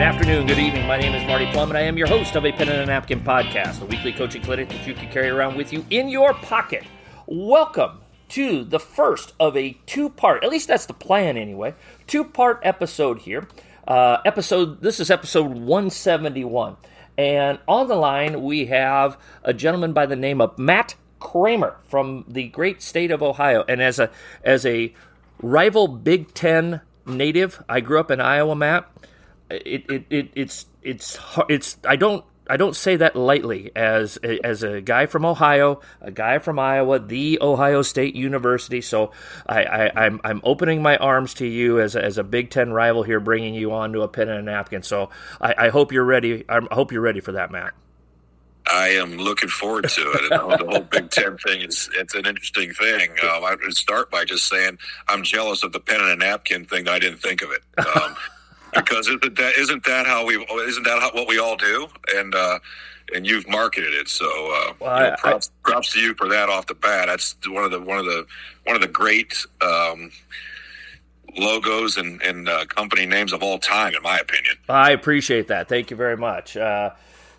Good afternoon, good evening. My name is Marty Plum, and I am your host of a Pen and a Napkin podcast, a weekly coaching clinic that you can carry around with you in your pocket. Welcome to the first of a two part, at least that's the plan anyway, two part episode here. Uh, episode, this is episode 171. And on the line, we have a gentleman by the name of Matt Kramer from the great state of Ohio. And as a, as a rival Big Ten native, I grew up in Iowa, Matt it, it, it it's it's it's I don't I don't say that lightly as as a guy from Ohio, a guy from Iowa, the Ohio State University. So I, I, am I'm, I'm opening my arms to you as a, as a Big Ten rival here, bringing you on to a pen and a napkin. So I, I hope you're ready. I hope you're ready for that, Matt. I am looking forward to it. And the whole Big Ten thing is it's an interesting thing. Um, I would start by just saying I'm jealous of the pen and a napkin thing. I didn't think of it. Um, because isn't that isn't that how we isn't that how, what we all do? And uh, and you've marketed it so uh, well, you know, props, I, props to you for that off the bat. That's one of the one of the one of the great um, logos and, and uh, company names of all time in my opinion. I appreciate that. Thank you very much. Uh,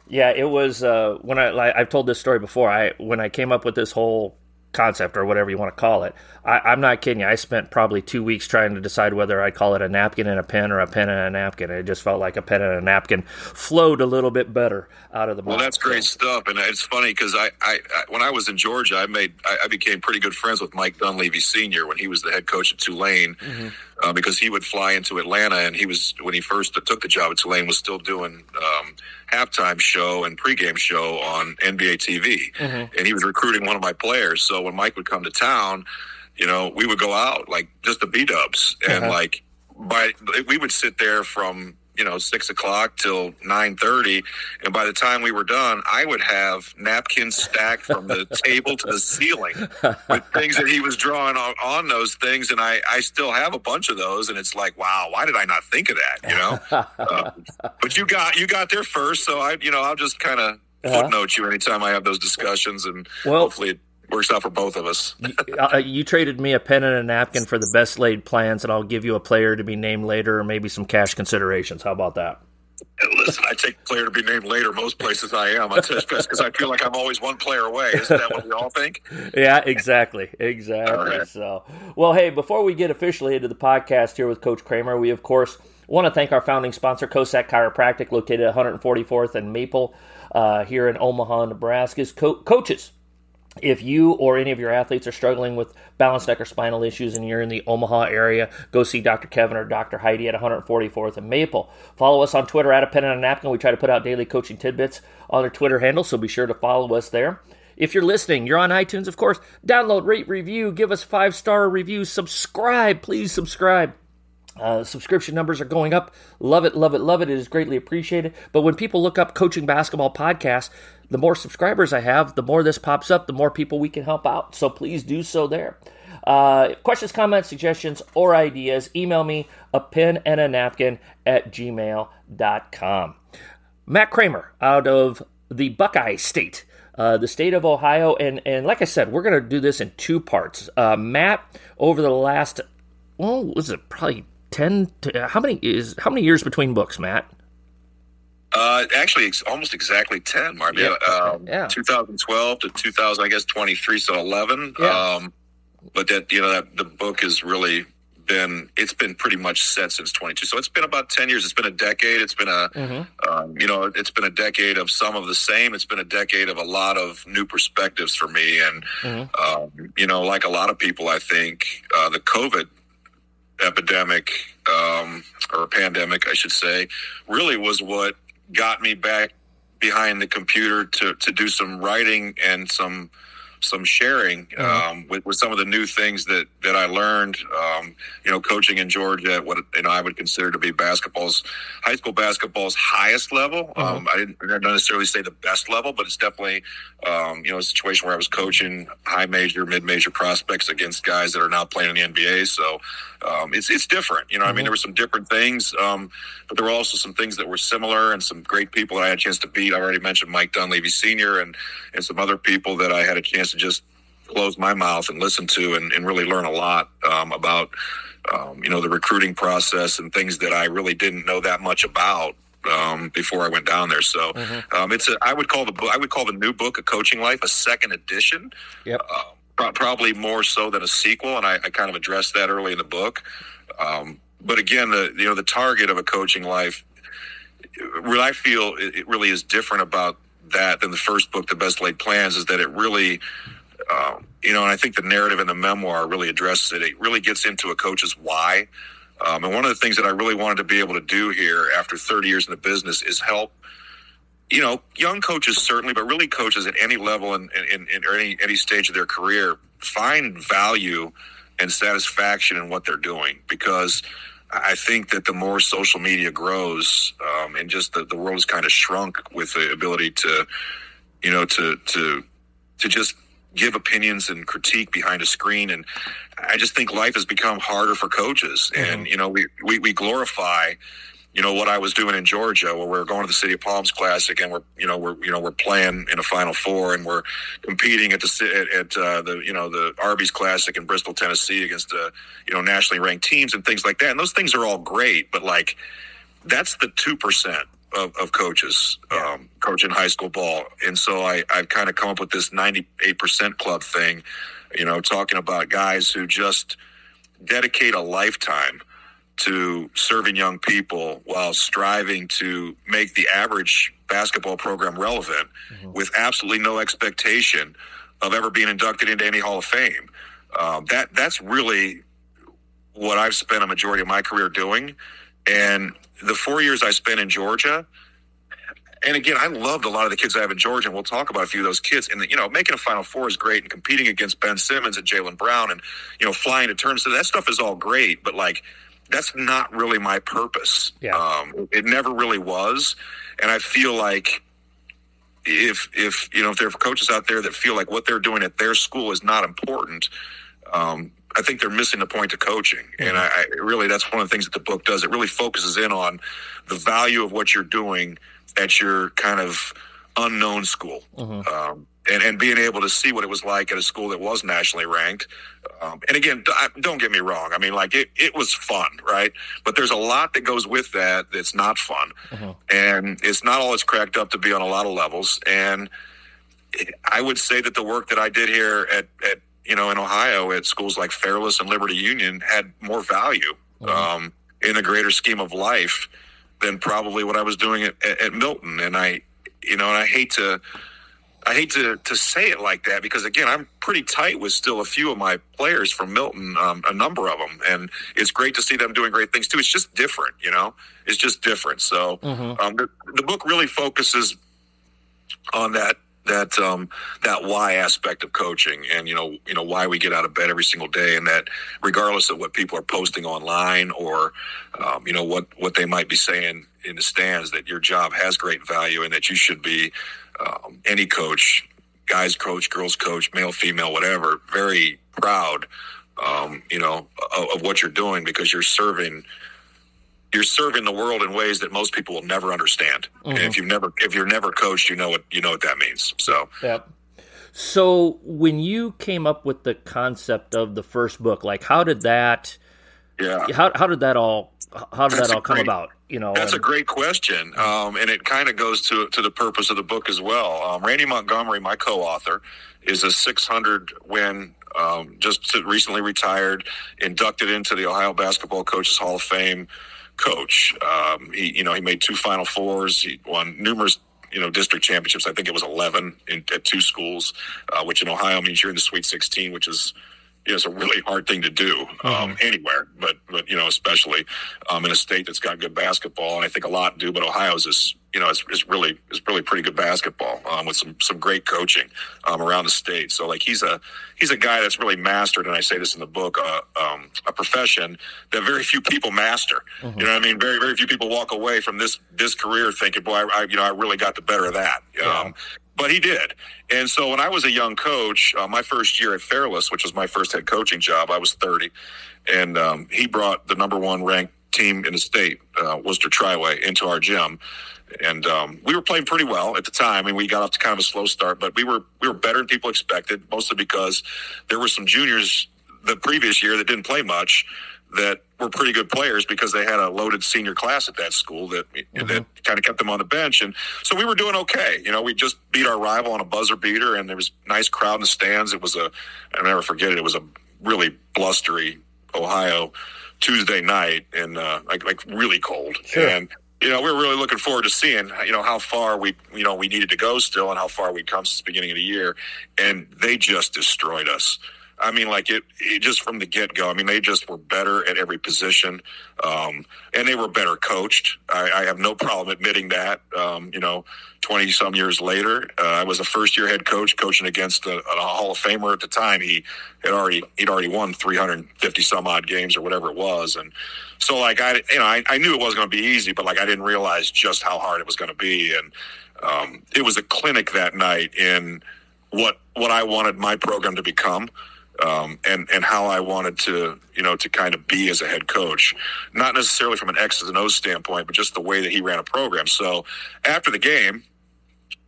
yeah it was uh, when I like, I've told this story before. I when I came up with this whole concept or whatever you want to call it. I, am not kidding you. I spent probably two weeks trying to decide whether I call it a napkin and a pen or a pen and a napkin. It just felt like a pen and a napkin flowed a little bit better out of the. Well, that's great stuff, and it's funny because I, I, I, when I was in Georgia, I made I, I, became pretty good friends with Mike Dunleavy Senior when he was the head coach at Tulane. Mm-hmm. Uh, because he would fly into Atlanta, and he was when he first took the job at Tulane was still doing um, halftime show and pregame show on NBA TV, mm-hmm. and he was recruiting one of my players. So when Mike would come to town, you know, we would go out like just the B dubs, and uh-huh. like by we would sit there from you know six o'clock till nine thirty, and by the time we were done, I would have napkins stacked from the table to the ceiling with things that he was drawing on, on, those things, and I I still have a bunch of those, and it's like wow, why did I not think of that? You know, uh, but you got you got there first, so I you know I'll just kind of uh-huh. footnote you anytime I have those discussions, and well, hopefully. It, works out for both of us. Uh, you traded me a pen and a napkin for the best laid plans, and I'll give you a player to be named later, or maybe some cash considerations. How about that? Listen, I take player to be named later most places I am. I just because I feel like I'm always one player away. Isn't that what we all think? Yeah, exactly, exactly. Right. So, well, hey, before we get officially into the podcast here with Coach Kramer, we of course want to thank our founding sponsor, Kosak Chiropractic, located at 144th and Maple uh, here in Omaha, Nebraska. Co- coaches if you or any of your athletes are struggling with balance neck or spinal issues and you're in the Omaha area, go see Dr. Kevin or Dr. Heidi at 144th and Maple. Follow us on Twitter at a pen and a napkin. We try to put out daily coaching tidbits on our Twitter handle, so be sure to follow us there. If you're listening, you're on iTunes, of course. Download, rate, review, give us five star reviews, subscribe. Please subscribe. Uh, subscription numbers are going up. Love it, love it, love it. It is greatly appreciated. But when people look up coaching basketball podcast, the more subscribers I have, the more this pops up, the more people we can help out. So please do so there. Uh, questions, comments, suggestions, or ideas, email me a pen and a napkin at gmail.com. Matt Kramer out of the Buckeye State. Uh, the state of Ohio, and, and like I said, we're going to do this in two parts. Uh, Matt, over the last, well, was it probably ten? To, how many is how many years between books, Matt? Uh, actually, it's almost exactly ten, Mark. Yeah. Um, yeah. 2012 to 2000, I guess 23, so 11. Yeah. Um, but that you know that the book has really been it's been pretty much set since 22 so it's been about 10 years it's been a decade it's been a mm-hmm. um, you know it's been a decade of some of the same it's been a decade of a lot of new perspectives for me and mm-hmm. um, you know like a lot of people i think uh, the covid epidemic um, or pandemic, I should say, really was what got me back behind the computer to to do some writing and some some sharing mm-hmm. um, with, with some of the new things that that I learned. Um, you know, coaching in Georgia what you know I would consider to be basketball's high school basketball's highest level. Mm-hmm. Um, I didn't, I didn't necessarily say the best level, but it's definitely um, you know a situation where I was coaching high major, mid major prospects against guys that are now playing in the NBA. So um, it's it's different. You know. I mean, mm-hmm. there were some different things, um, but there were also some things that were similar and some great people that I had a chance to beat. I already mentioned Mike Dunleavy Senior and and some other people that I had a chance to just close my mouth and listen to and, and really learn a lot um, about um, you know the recruiting process and things that I really didn't know that much about um, before I went down there. So mm-hmm. um, it's a, I would call the book I would call the new book a coaching life a second edition. Yep. Uh, probably more so than a sequel, and I, I, kind of addressed that early in the book. Um, but again, the you know the target of a coaching life, what I feel it really is different about that than the first book, The Best Laid Plans, is that it really um, you know, and I think the narrative in the memoir really addresses it. It really gets into a coach's why. Um, and one of the things that I really wanted to be able to do here after 30 years in the business is help, you know, young coaches certainly, but really coaches at any level and in, in, in, any any stage of their career find value and satisfaction in what they're doing because I think that the more social media grows um, and just the, the world's kind of shrunk with the ability to, you know, to to to just give opinions and critique behind a screen. And I just think life has become harder for coaches. Mm-hmm. And, you know, we, we, we glorify, you know, what I was doing in Georgia where we are going to the City of Palms Classic and we're, you know, we're, you know, we're playing in a Final Four and we're competing at the, at, at uh, the, you know, the Arby's Classic in Bristol, Tennessee against, uh, you know, nationally ranked teams and things like that. And those things are all great, but like, that's the 2% of, of coaches um, coaching high school ball, and so I I've kind of come up with this ninety eight percent club thing, you know, talking about guys who just dedicate a lifetime to serving young people while striving to make the average basketball program relevant mm-hmm. with absolutely no expectation of ever being inducted into any Hall of Fame. Um, that that's really what I've spent a majority of my career doing, and the four years I spent in Georgia, and again, I loved a lot of the kids I have in Georgia, and we'll talk about a few of those kids. And you know, making a Final Four is great, and competing against Ben Simmons and Jaylen Brown, and you know, flying to tournaments, so that stuff is all great. But like, that's not really my purpose. Yeah. Um, it never really was, and I feel like if if you know if there are coaches out there that feel like what they're doing at their school is not important, um, I think they're missing the point of coaching. Mm-hmm. And I, I, really, that's one of the things that the book does. It really focuses in on the value of what you're doing at your kind of unknown school. Mm-hmm. Um, and, and being able to see what it was like at a school that was nationally ranked. Um, and again, don't get me wrong. I mean, like it, it was fun, right? But there's a lot that goes with that that's not fun. Mm-hmm. And it's not all it's cracked up to be on a lot of levels. And I would say that the work that I did here at, at you know, in Ohio at schools like Fairless and Liberty Union had more value mm-hmm. um, in the greater scheme of life than probably what I was doing at, at, Milton. And I, you know, and I hate to, I hate to, to say it like that because again, I'm pretty tight with still a few of my players from Milton, um, a number of them, and it's great to see them doing great things too. It's just different, you know, it's just different. So mm-hmm. um, the, the book really focuses on that that um, that why aspect of coaching and you know you know why we get out of bed every single day and that regardless of what people are posting online or um, you know what what they might be saying in the stands that your job has great value and that you should be um, any coach guys coach girls coach male female whatever very proud um, you know of, of what you're doing because you're serving you're serving the world in ways that most people will never understand. Mm-hmm. And if you've never if you're never coached, you know what you know what that means. So yep. So when you came up with the concept of the first book, like how did that yeah how how did that all how did that's that all come about? You know, that's and, a great question, um, and it kind of goes to to the purpose of the book as well. Um, Randy Montgomery, my co-author, is a 600 win um, just recently retired, inducted into the Ohio Basketball Coaches Hall of Fame coach. Um, he, you know, he made two Final Fours. He won numerous, you know, district championships. I think it was eleven in, at two schools, uh, which in Ohio means you're in the Sweet 16, which is it's a really hard thing to do um, mm-hmm. anywhere, but but you know, especially um, in a state that's got good basketball, and I think a lot do. But Ohio's is you know, it's, it's really it's really pretty good basketball um, with some some great coaching um, around the state. So like he's a he's a guy that's really mastered, and I say this in the book, uh, um, a profession that very few people master. Mm-hmm. You know what I mean? Very very few people walk away from this this career thinking, boy, I, I you know I really got the better of that. Yeah. But he did. And so when I was a young coach, uh, my first year at Fairless, which was my first head coaching job, I was 30, and um, he brought the number one ranked team in the state, uh, Wooster Triway, into our gym, and um, we were playing pretty well at the time. I mean, we got off to kind of a slow start, but we were we were better than people expected, mostly because there were some juniors the previous year that didn't play much that were pretty good players because they had a loaded senior class at that school that mm-hmm. that kind of kept them on the bench, and so we were doing okay. You know, we just beat our rival on a buzzer beater, and there was a nice crowd in the stands. It was a I'll never forget it. It was a really blustery Ohio Tuesday night, and uh, like like really cold, sure. and you know, we were really looking forward to seeing, you know, how far we, you know, we needed to go still and how far we'd come since the beginning of the year. And they just destroyed us. I mean, like it, it just from the get go. I mean, they just were better at every position, um, and they were better coached. I, I have no problem admitting that. Um, you know, twenty some years later, uh, I was a first year head coach coaching against a, a, Hall of Famer at the time. He had already he'd already won three hundred fifty some odd games or whatever it was, and so like I, you know, I, I knew it wasn't going to be easy, but like I didn't realize just how hard it was going to be, and um, it was a clinic that night in what what I wanted my program to become um, and and how I wanted to you know to kind of be as a head coach, not necessarily from an X's and O's standpoint, but just the way that he ran a program. So after the game,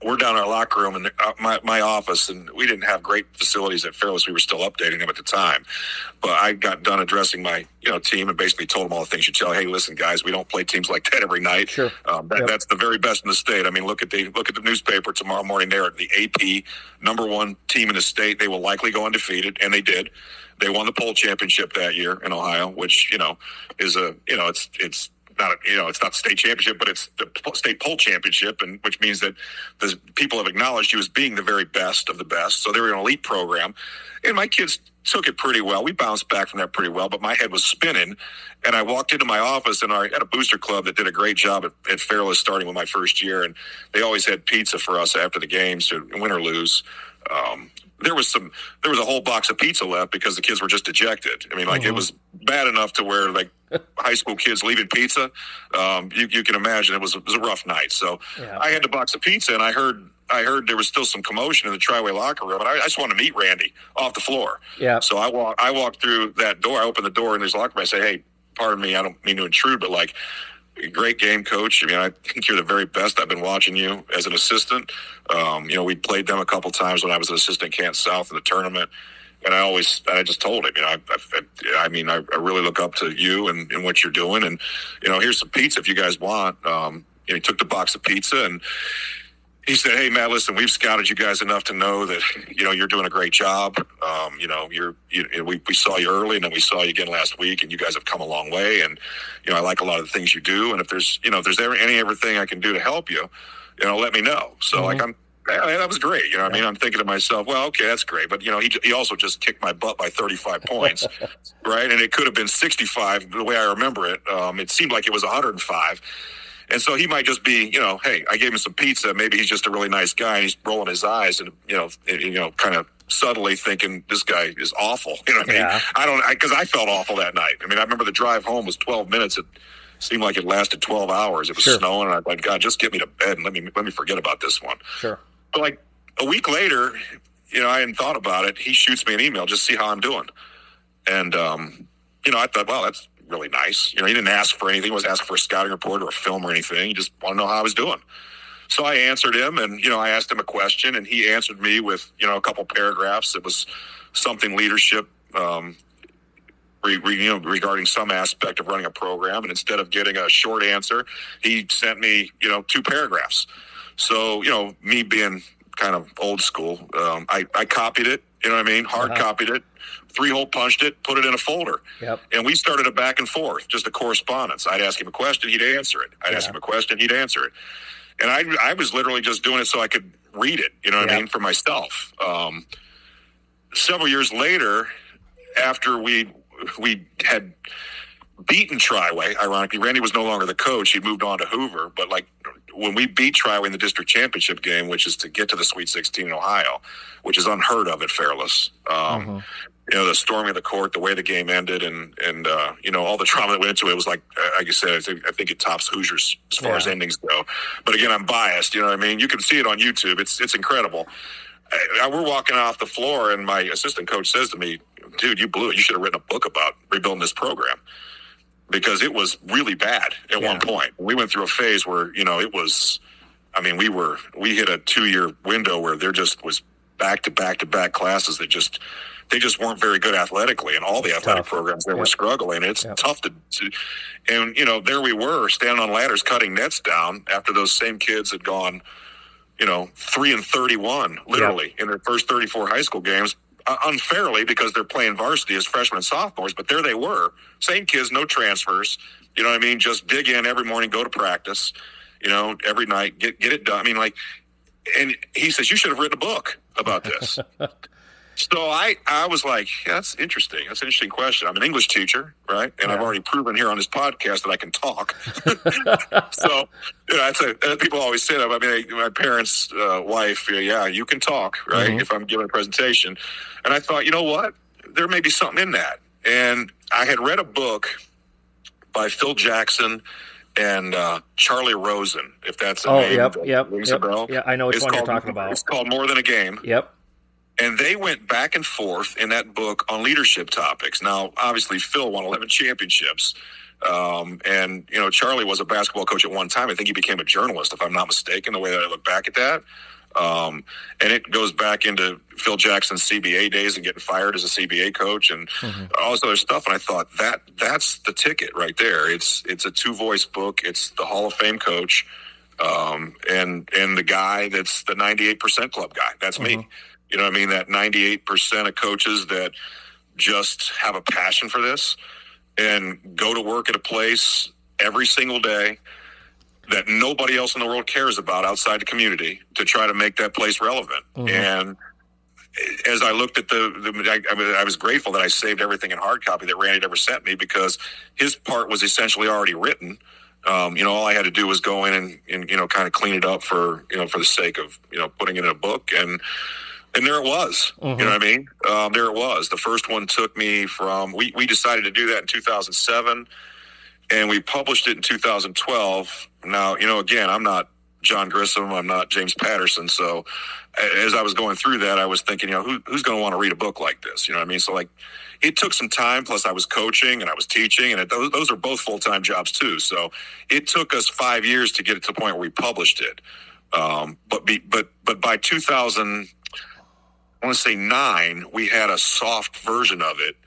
we're down in our locker room in the, uh, my, my office, and we didn't have great facilities at Fairless. We were still updating them at the time. But I got done addressing my you know team and basically told them all the things you tell. Hey, listen, guys, we don't play teams like that every night. Sure, um, that, yep. that's the very best in the state. I mean, look at the look at the newspaper tomorrow morning. There, the AP number one team in the state. They will likely go undefeated, and they did. They won the poll championship that year in Ohio, which you know is a you know it's it's not you know it's not state championship, but it's the state poll championship, and which means that the people have acknowledged you as being the very best of the best. So they were an elite program, and my kids took it pretty well. We bounced back from that pretty well, but my head was spinning, and I walked into my office, and I had a booster club that did a great job at, at Fairless starting with my first year, and they always had pizza for us after the games, to win or lose. Um, there was some there was a whole box of pizza left because the kids were just dejected. I mean, like uh-huh. it was bad enough to where like high school kids leaving pizza. Um, you, you, can imagine it was, a, it was a rough night. So yeah. I had the box of pizza, and I heard I heard there was still some commotion in the Triway locker room, and I, I just wanted to meet Randy off the floor. Yeah. So I walk I walked through that door. I opened the door in his locker room. I say, "Hey, pardon me, I don't mean to intrude, but like." Great game, coach. I mean, I think you're the very best. I've been watching you as an assistant. Um, you know, we played them a couple times when I was an assistant Canton South in the tournament and I always, I just told him, you know, I, I, I mean, I, I, really look up to you and, and, what you're doing, and you know, here's some pizza if you guys want. Um, he took the box of pizza and he said, "Hey, Matt, listen, we've scouted you guys enough to know that you know you're doing a great job. Um, you know, you're, you, we we saw you early, and then we saw you again last week, and you guys have come a long way. And you know, I like a lot of the things you do. And if there's, you know, if there's any everything I can do to help you, you know, let me know. So mm-hmm. like I'm yeah, that was great. You know, I mean, I'm thinking to myself, well, okay, that's great, but you know, he he also just kicked my butt by 35 points, right? And it could have been 65 the way I remember it. Um, it seemed like it was 105. And so he might just be, you know, hey, I gave him some pizza. Maybe he's just a really nice guy, and he's rolling his eyes, and you know, you know, kind of subtly thinking this guy is awful. You know what I mean? Yeah. I don't because I, I, felt awful that night. I mean, I remember the drive home was 12 minutes. It seemed like it lasted 12 hours. It was sure. snowing, and I like, God, just get me to bed and let me let me forget about this one. Sure. But like a week later, you know, I hadn't thought about it. He shoots me an email, just see how I'm doing. And, um, you know, I thought, well, that's really nice. You know, he didn't ask for anything. He wasn't asking for a scouting report or a film or anything. He just wanted to know how I was doing. So I answered him and, you know, I asked him a question and he answered me with, you know, a couple paragraphs. It was something leadership, um, re, re, you know, regarding some aspect of running a program. And instead of getting a short answer, he sent me, you know, two paragraphs. So, you know, me being kind of old school. Um, I, I copied it, you know what I mean? Hard uh-huh. copied it, three hole punched it, put it in a folder. Yep. And we started a back and forth, just a correspondence. I'd ask him a question, he'd answer it. I'd yeah. ask him a question, he'd answer it. And I, I was literally just doing it so I could read it, you know what yep. I mean, for myself. Um, several years later, after we we had beaten Triway, ironically, Randy was no longer the coach; He'd moved on to Hoover. But like when we beat Triway in the district championship game, which is to get to the Sweet 16 in Ohio, which is unheard of at Fairless. Um, mm-hmm. You know, the storming of the court, the way the game ended, and and uh, you know all the trauma that went into it was like, like you said, I think, I think it tops Hoosiers as far yeah. as endings go. But again, I'm biased. You know what I mean? You can see it on YouTube. It's it's incredible. I, we're walking off the floor, and my assistant coach says to me, "Dude, you blew it. You should have written a book about rebuilding this program." because it was really bad at yeah. one point. We went through a phase where you know it was. I mean, we were we hit a two year window where there just was back to back to back classes that just they just weren't very good athletically, and all the athletic tough. programs they yep. were struggling. It's yep. tough to, to, and you know, there we were standing on ladders cutting nets down after those same kids had gone, you know, three and thirty-one literally yep. in their first thirty-four high school games. Uh, unfairly because they're playing varsity as freshmen and sophomores, but there they were, same kids, no transfers. You know what I mean? Just dig in every morning, go to practice. You know, every night, get get it done. I mean, like, and he says you should have written a book about this. So I, I was like, yeah, that's interesting. That's an interesting question. I'm an English teacher, right? And yeah. I've already proven here on this podcast that I can talk. so, you know, that's a, uh, people always say that. I mean, my parents' uh, wife, yeah, you can talk, right? Mm-hmm. If I'm giving a presentation. And I thought, you know what? There may be something in that. And I had read a book by Phil Jackson and uh, Charley Rosen, if that's a oh, name. yep, yep, yep. Yeah, I know which it's one called, you're talking about. It's called More Than a Game. Yep and they went back and forth in that book on leadership topics. Now, obviously, Phil won 11 championships. Um, and, you know, Charley was a basketball coach at one time. I think he became a journalist, if I'm not mistaken, the way that I look back at that. Um, and it goes back into Phil Jackson's CBA days and getting fired as a CBA coach and mm-hmm. all this other stuff. And I thought that that's the ticket right there. It's it's a two voice book. It's the Hall of Fame coach, um, and and the guy that's the 98% club guy. That's mm-hmm. me. You know I mean? That 98% of coaches that just have a passion for this and go to work at a place every single day that nobody else in the world cares about outside the community to try to make that place relevant. Mm-hmm. And as I looked at the, the I, I, was grateful that I saved everything in hard copy that Randy ever sent me because his part was essentially already written. Um, you know, all I had to do was go in and, and, you know, kind of clean it up for, you know, for the sake of, you know, putting it in a book. And, and there it was. Mm-hmm. You know what I mean? Um, there it was. The first one took me from. We we decided to do that in 2007, and we published it in 2012. Now, you know, again, I'm not John Grisham. I'm not James Patterson. So, as I was going through that, I was thinking, you know, who, who's going to want to read a book like this? You know what I mean? So, like, it took some time. Plus, I was coaching and I was teaching, and it, those, those are both full time jobs too. So, it took us five years to get it to the point where we published it. Um, but be, but but by 2000 I want to say nine, we had a soft version of it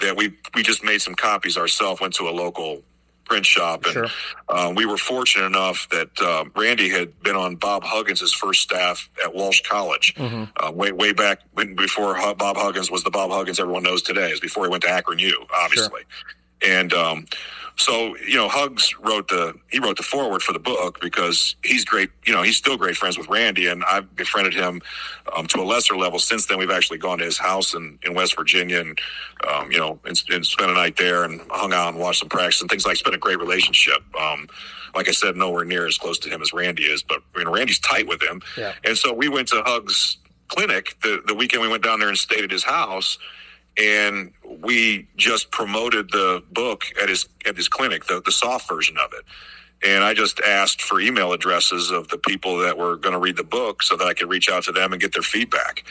that we we just made some copies ourselves. Went to a local print shop, and sure. uh, we were fortunate enough that uh, Randy had been on Bob Huggins' first staff at Walsh College, mm-hmm. uh, way way back when, before Bob Huggins was the Bob Huggins everyone knows today. Is before he went to Akron U, obviously, sure. and. Um, so you know, Hugs wrote the he wrote the foreword for the book because he's great. You know, he's still great friends with Randy, and I've befriended him um, to a lesser level since then. We've actually gone to his house in, in West Virginia, and um, you know, and, and, spent a night there, and hung out and watched some practice and things like. It's been a great relationship. Um, like I said, nowhere near as close to him as Randy is, but you know, Randy's tight with him. Yeah. And so we went to Hugs clinic the the weekend we went down there and stayed at his house and we just promoted the book at his at his clinic, the, the soft version of it. And I just asked for email addresses of the people that were going to read the book so that I could reach out to them and get their feedback.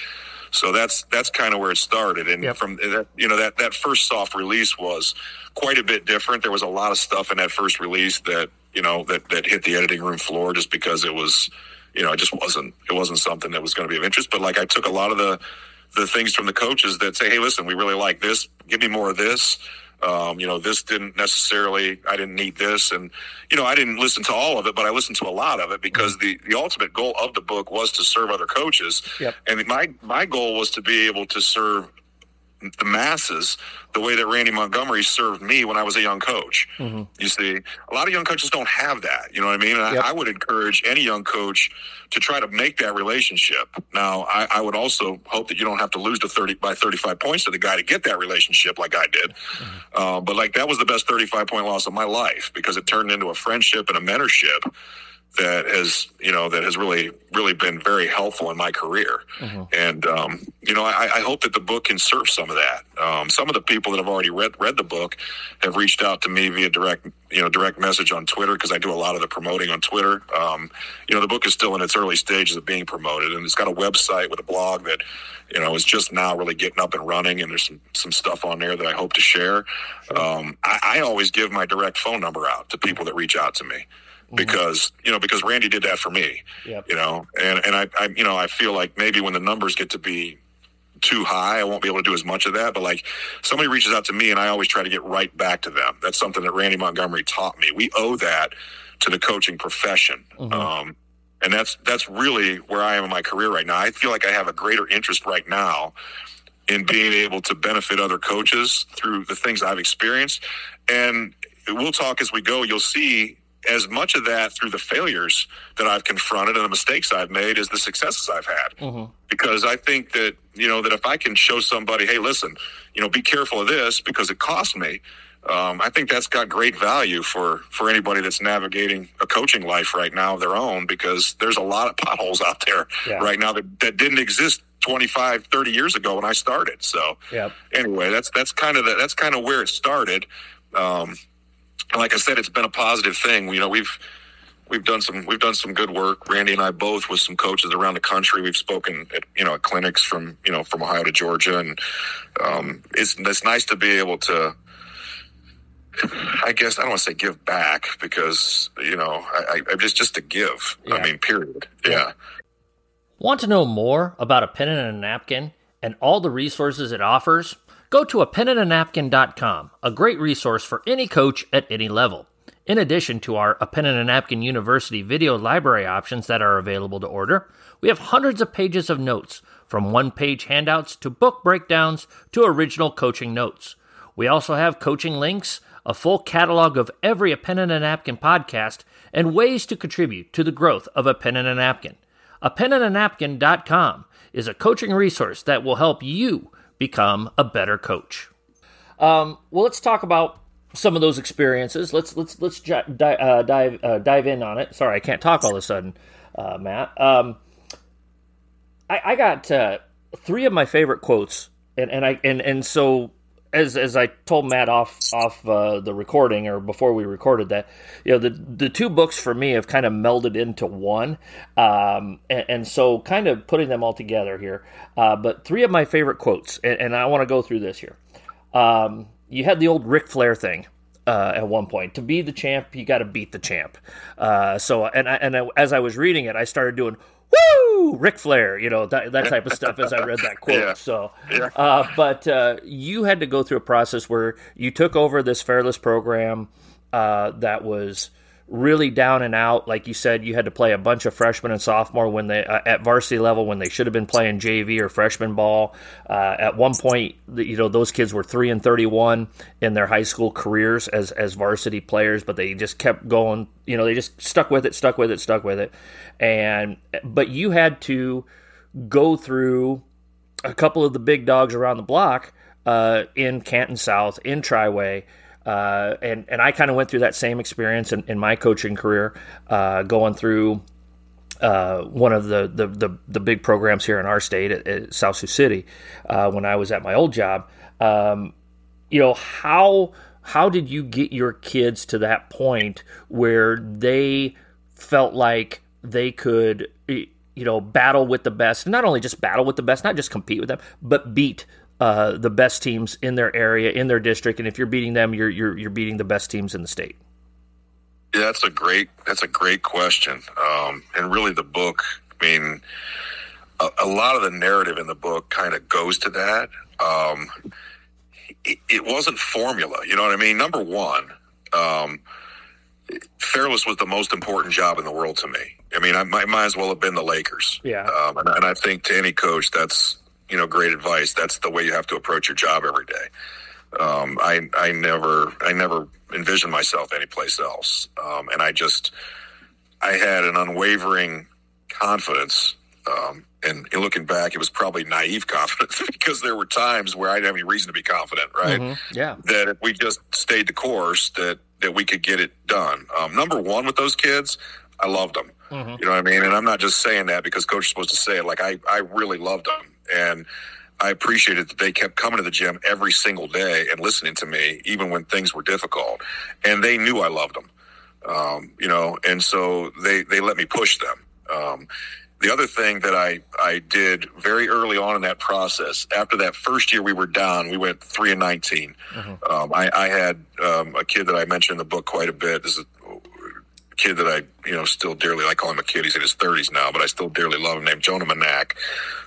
So that's that's kind of where it started. And yep. from that, you know that that first soft release was quite a bit different. There was a lot of stuff in that first release that you know that that hit the editing room floor just because it was you know it just wasn't it wasn't something that was going to be of interest. But like I took a lot of the the things from the coaches that say, "Hey, listen, we really like this. Give me more of this." Um, you know, this didn't necessarily. I didn't need this, and you know, I didn't listen to all of it, but I listened to a lot of it because the the ultimate goal of the book was to serve other coaches, yep. and my my goal was to be able to serve the masses the way that Randy Montgomery served me when I was a young coach. Mm-hmm. You see, a lot of young coaches don't have that. You know what I mean? And yep. I, I, would encourage any young coach to try to make that relationship. Now, I, I, would also hope that you don't have to lose to 30 by 35 points to the guy to get that relationship like I did. Mm-hmm. Uh, but like that was the best 35 point loss of my life because it turned into a friendship and a mentorship that has you know that has really really been very helpful in my career mm-hmm. and um, you know I, I, hope that the book can serve some of that um, some of the people that have already read read the book have reached out to me via direct you know, direct message on Twitter because I do a lot of the promoting on Twitter. Um, you know, the book is still in its early stages of being promoted, and it's got a website with a blog that, you know, is just now really getting up and running, and there's some some stuff on there that I hope to share. Um, I, I always give my direct phone number out to people that reach out to me mm-hmm. because you know because Randy did that for me. Yep. You know, and and I, I you know I feel like maybe when the numbers get to be too high, I won't be able to do as much of that. But like somebody reaches out to me, and I always try to get right back to them. That's something that Randy Montgomery taught me. We owe that to the coaching profession. Mm-hmm. Um, and that's that's really where I am in my career right now. I feel like I have a greater interest right now in being able to benefit other coaches through the things I've experienced. And we'll talk as we go. You'll see as much of that through the failures that I've confronted and the mistakes I've made as the successes I've had. Mm-hmm. Because I think that, you know, that if I can show somebody, hey, listen, you know, be careful of this because it cost me. Um, I think that's got great value for, for anybody that's navigating a coaching life right now of their own because there's a lot of potholes out there yeah. right now that, that didn't exist 25, 30 years ago when I started. So yep. anyway, that's, that's kind of the, that's kind of where it started. Um, like I said, it's been a positive thing. You know, we've we've done some we've done some good work. Randy and I both with some coaches around the country. We've spoken at you know at clinics from you know from Ohio to Georgia, and um, it's it's nice to be able to. I guess I don't want to say give back because you know I, I just just to give. Yeah. I mean, period. Yeah. yeah. Want to know more about a pen and a napkin and all the resources it offers? Go to a penandanapkin.com, a great resource for any coach at any level. In addition to our A Pen and a Napkin University video library options that are available to order, we have hundreds of pages of notes, from one page handouts to book breakdowns to original coaching notes. We also have coaching links, a full catalog of every A Pen and a Napkin podcast, and ways to contribute to the growth of A Pen and a Napkin. A Pen and a Napkin.com is a coaching resource that will help you become a better coach. Um, well, let's talk about some of those experiences. Let's let's let's j- di- uh, dive uh, dive in on it. Sorry, I can't talk all of a sudden, uh, Matt. Um, I, I, got uh, three of my favorite quotes, and, and I and and so as as I told Matt off off uh, the recording or before we recorded that, you know, the the two books for me have kind of melded into one, um, and, and, so kind of putting them all together here. Uh, but three of my favorite quotes, and, and I want to go through this here. Um, you had the old Ric Flair thing. Uh, at one point, to be the champ, you got to beat the champ. Uh, so, and I, and I, as I was reading it, I started doing woo, Ric Flair, you know, that, that type of stuff as I read that quote. Yeah. So, yeah. Uh, but uh, you had to go through a process where you took over this Fairless program uh, that was really down and out. Like you said, you had to play a bunch of freshmen and sophomore when they uh, at varsity level when they should have been playing JV or freshman ball. Uh, at one point, you know those kids were three and thirty-one in their high school careers as as varsity players, but they just kept going. You know, they just stuck with it, stuck with it, stuck with it. And but you had to go through a couple of the big dogs around the block uh, in Canton South, in Triway uh, and and I kind of went through that same experience in, in my coaching career, uh, going through uh, one of the, the, the the big programs here in our state at, at South Sioux City uh, when I was at my old job. Um, you know how how did you get your kids to that point where they felt like they could you know battle with the best not only just battle with the best not just compete with them but beat uh, the best teams in their area, in their district, and if you're beating them, you're you're you're beating the best teams in the state. Yeah, that's a great that's a great question, um, and really the book. I mean, a, a, lot of the narrative in the book kind of goes to that. Um, it, it, wasn't formula, you know what I mean. Number one, um, Fairless was the most important job in the world to me. I mean, I might, might as well have been the Lakers. Yeah, um, and, and I think to any coach, that's you know great advice. That's the way you have to approach your job every day. Um, I I never I never envisioned myself anyplace else, um, and I just I had an unwavering confidence. Um, and, looking back, it was probably naive confidence because there were times where I didn't have any reason to be confident, right? Mm-hmm. Yeah. That if we just stayed the course, that that we could get it done. Um, number one with those kids, I loved them. Mm-hmm. You know what I mean? And I'm not just saying that because coach is supposed to say it. Like I, I really loved them and I appreciated that they kept coming to the gym every single day and listening to me, even when things were difficult. And they knew I loved them, um, you know, and so they, they let me push them. Um, the other thing that I, I did very early on in that process, after that first year we were down, we went three and 19. Mm-hmm. Um, I, I, had um, a kid that I mentioned in the book quite a bit. This is kid that I, you know, still dearly, I call him a kid. He's in his 30s now, but I still dearly love him, named Jonah Manak,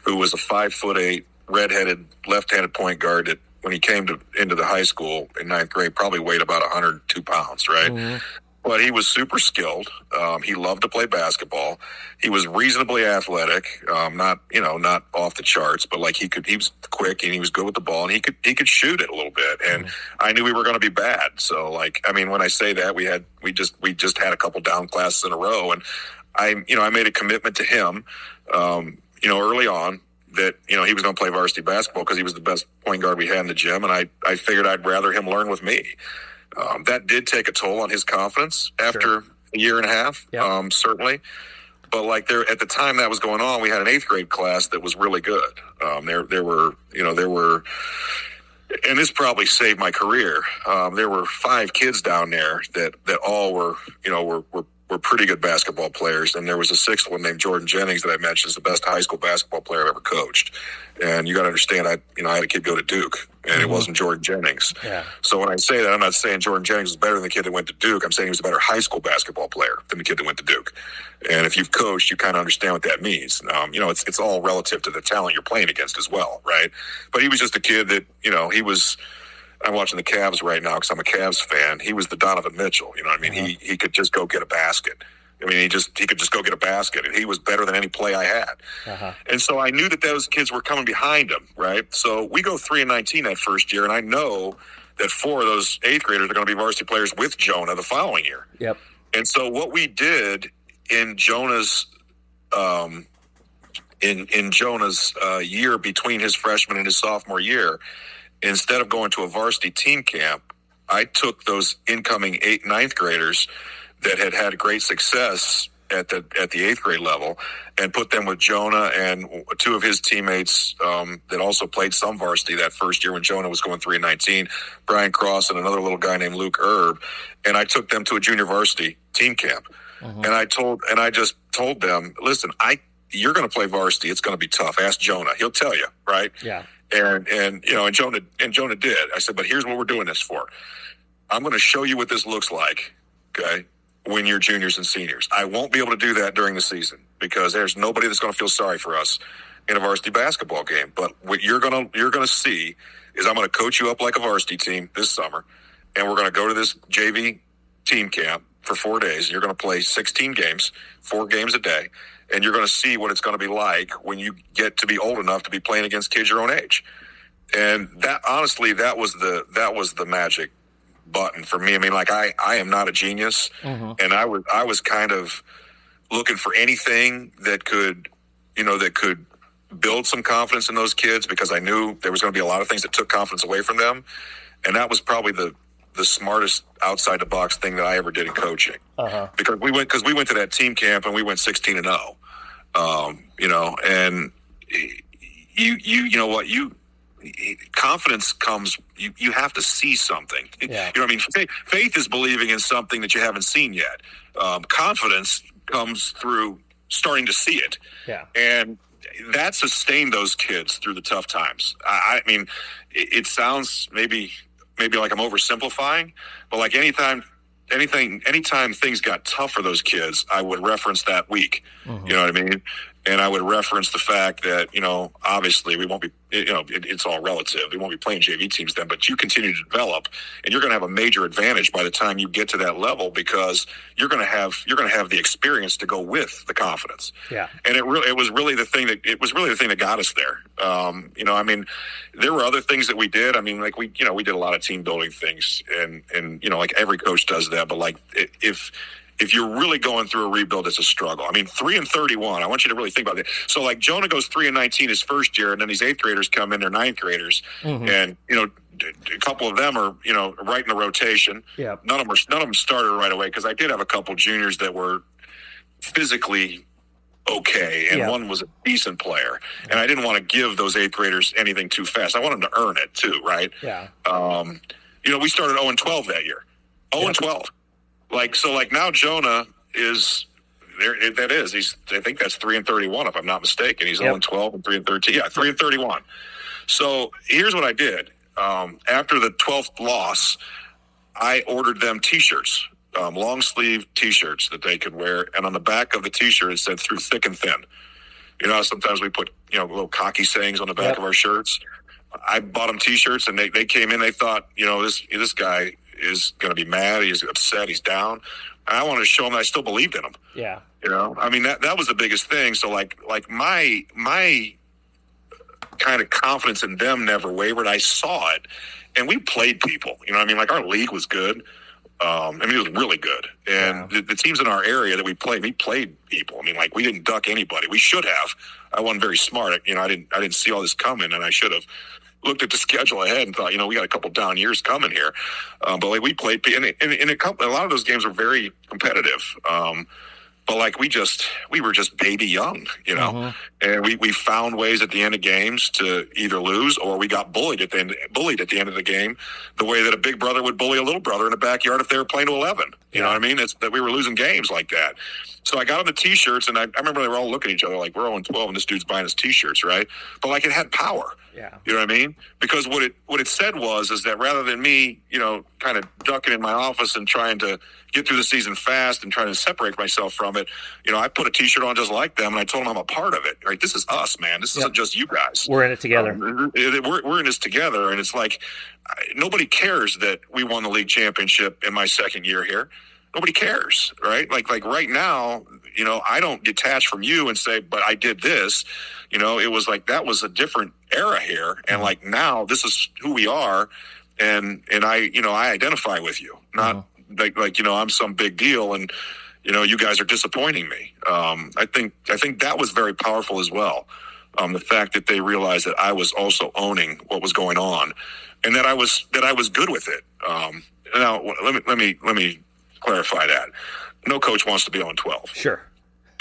who was a five foot eight, redheaded, left handed point guard that when he came to into the high school in ninth grade, probably weighed about 102 pounds, right? Mm-hmm but he was super skilled. Um, he loved to play basketball. He was reasonably athletic, um, not you know not off the charts, but like he could he was quick and he was good with the ball and he could he could shoot it a little bit. And mm-hmm. I knew we were going to be bad. So like I mean when I say that we had we just we just had a couple down classes in a row and I you know I made a commitment to him um, you know early on that you know he was going to play varsity basketball because he was the best point guard we had in the gym and I I figured I'd rather him learn with me. Um, that did take a toll on his confidence after sure. a year and a half, yep. um, certainly. But like there at the time that was going on, we had an eighth grade class that was really good. Um, there there were you know there were, and this probably saved my career. Um, there were five kids down there that that all were you know were were were pretty good basketball players. And there was a sixth one named Jordan Jennings that I mentioned is the best high school basketball player I've ever coached. And you got to understand, I you know I had a kid go to Duke, and mm-hmm. it wasn't Jordan Jennings. Yeah. So when I say that, I'm not saying Jordan Jennings was better than the kid that went to Duke. I'm saying he was a better high school basketball player than the kid that went to Duke. And if you've coached, you kind of understand what that means. Um, you know, it's it's all relative to the talent you're playing against as well, right? But he was just a kid that you know he was I'm watching the Cavs right now because I'm a Cavs fan. He was the Donovan Mitchell. You know what I mean? Uh-huh. He he could just go get a basket. I mean, he just he could just go get a basket, and he was better than any play I had. Uh-huh. And so I knew that those kids were coming behind him, right? So we go three and nineteen that first year, and I know that four of those eighth graders are going to be varsity players with Jonah the following year. Yep. And so what we did in Jonah's um, in in Jonah's uh, year between his freshman and his sophomore year instead of going to a varsity team camp, I took those incoming eighth, ninth graders that had had great success at the at the eighth grade level and put them with Jonah and two of his teammates um, that also played some varsity that first year when Jonah was going three and nineteen, Brian Cross and another little guy named Luke Erb, and I took them to a junior varsity team camp, uh-huh. and I told and I just told them, listen, I you're going to play varsity. It's going to be tough. Ask Jonah; he'll tell you, right? Yeah. And and you know, and Jonah and Jonah did. I said, but here's what we're doing this for. I'm going to show you what this looks like. Okay. When you're juniors and seniors, I won't be able to do that during the season because there's nobody that's going to feel sorry for us in a varsity basketball game. But what you're going to you're going to see is I'm going to coach you up like a varsity team this summer, and we're going to go to this JV team camp for four days. You're going to play 16 games, four games a day and you're going to see what it's going to be like when you get to be old enough to be playing against kids your own age. And that honestly, that was the that was the magic button for me. I mean, like I I am not a genius, mm-hmm. and I was I was kind of looking for anything that could, you know, that could build some confidence in those kids because I knew there was going to be a lot of things that took confidence away from them, and that was probably the the smartest outside the box thing that I ever did in coaching. Uh-huh. Because we went because we went to that team camp and we went sixteen and zero. Oh, um, you know, and you you you know what you confidence comes you, you have to see something yeah. you know what i mean faith, faith, is believing in something that you haven't seen yet um, confidence comes through starting to see it yeah and that sustained those kids through the tough times i, I mean it, it sounds maybe maybe like I'm oversimplifying, but like anytime anything anytime things got tough for those kids, I would reference that week. Mm-hmm. You know what I mean? And I would reference the fact that you know obviously we won't be you know it, it's all relative. We won't be playing JV teams then, but you continue to develop, and you're going to have a major advantage by the time you get to that level because you're going to have you're going to have the experience to go with the confidence. Yeah, and it really it was really the thing that it was really the thing that got us there. Um, you know, I mean, there were other things that we did. I mean, like we you know we did a lot of team building things, and and you know like every coach does that, but like if if you're really going through a rebuild, it's a struggle. I mean, three and thirty-one. I want you to really think about it. So, like Jonah goes three and nineteen his first year, and then these eighth graders come in, they're ninth graders, mm-hmm. and you know, a couple of them are you know right in the rotation. Yeah, none of them are none of them started right away because I did have a couple juniors that were physically okay, and yeah. one was a decent player. And I didn't want to give those eighth graders anything too fast. I want them to earn it too, right? Yeah. Um, you know, we started 0 and 12 that year. 0 and 12. Like so, like now Jonah is there. That is, he's. I think that's three and 31, if I'm not mistaken. He's yep. 0 and 12 and three and 13. Yeah, three and 31. So here's what I did. Um, after the 12th loss, I ordered them T-shirts um, long sleeve T-shirts that they could wear, and on the back of the T-shirt it said "through thick and thin." You know, sometimes we put you know little cocky sayings on the back yep. of our shirts. I bought them T-shirts, and they, they came in. They thought, you know, this this guy is going to be mad. He's upset. He's down. And I wanted to show him that I still believed in him. Yeah. You know, I mean that that was the biggest thing. So like like my my kind of confidence in them never wavered. I saw it, and we played people. You know, I mean, like our league was good. Um, I mean, it was really good. And the, the, teams in our area that we played, we played people. I mean, like we didn't duck anybody. We should have. I wasn't very smart. You know, I didn't. I didn't see all this coming, and I should have looked at the schedule ahead and thought, you know, we got a couple down years coming here. Um, but like we played, and, and, and a, couple, a lot of those games were very competitive. Um, but like we just we were just baby young, you know, mm-hmm. and we, we found ways at the end of games to either lose or we got bullied at the end bullied at the end of the game, the way that a big brother would bully a little brother in the backyard if they were playing to eleven. You yeah. know what I mean? It's that we were losing games like that. So I got on the t-shirts and I, I remember they were all looking at each other like we're 0 12 and this dude's buying his t-shirts, right? But like it had power. Yeah. You know what I mean? Because what it what it said was is that rather than me, you know, kind of ducking in my office and trying to get through the season fast and trying to separate myself from it, you know, I put a T-shirt on just like them, and I told them I'm a part of it. Right? This is us, man. This yep. isn't just you guys. We're in it together. Um, we're we're in this together, and it's like nobody cares that we won the league championship in my second year here. Nobody cares, right? Like like right now, you know, I don't detach from you and say, but I did this. You know, it was like that was a different era here, and mm-hmm. like now this is who we are, and and I, you know, I identify with you, not mm-hmm. like like you know I'm some big deal, and you know you guys are disappointing me. Um, I think I think that was very powerful as well. Um, the fact that they realized that I was also owning what was going on, and that I was that I was good with it. Um, now let me let me let me clarify that. No coach wants to be on twelve. Sure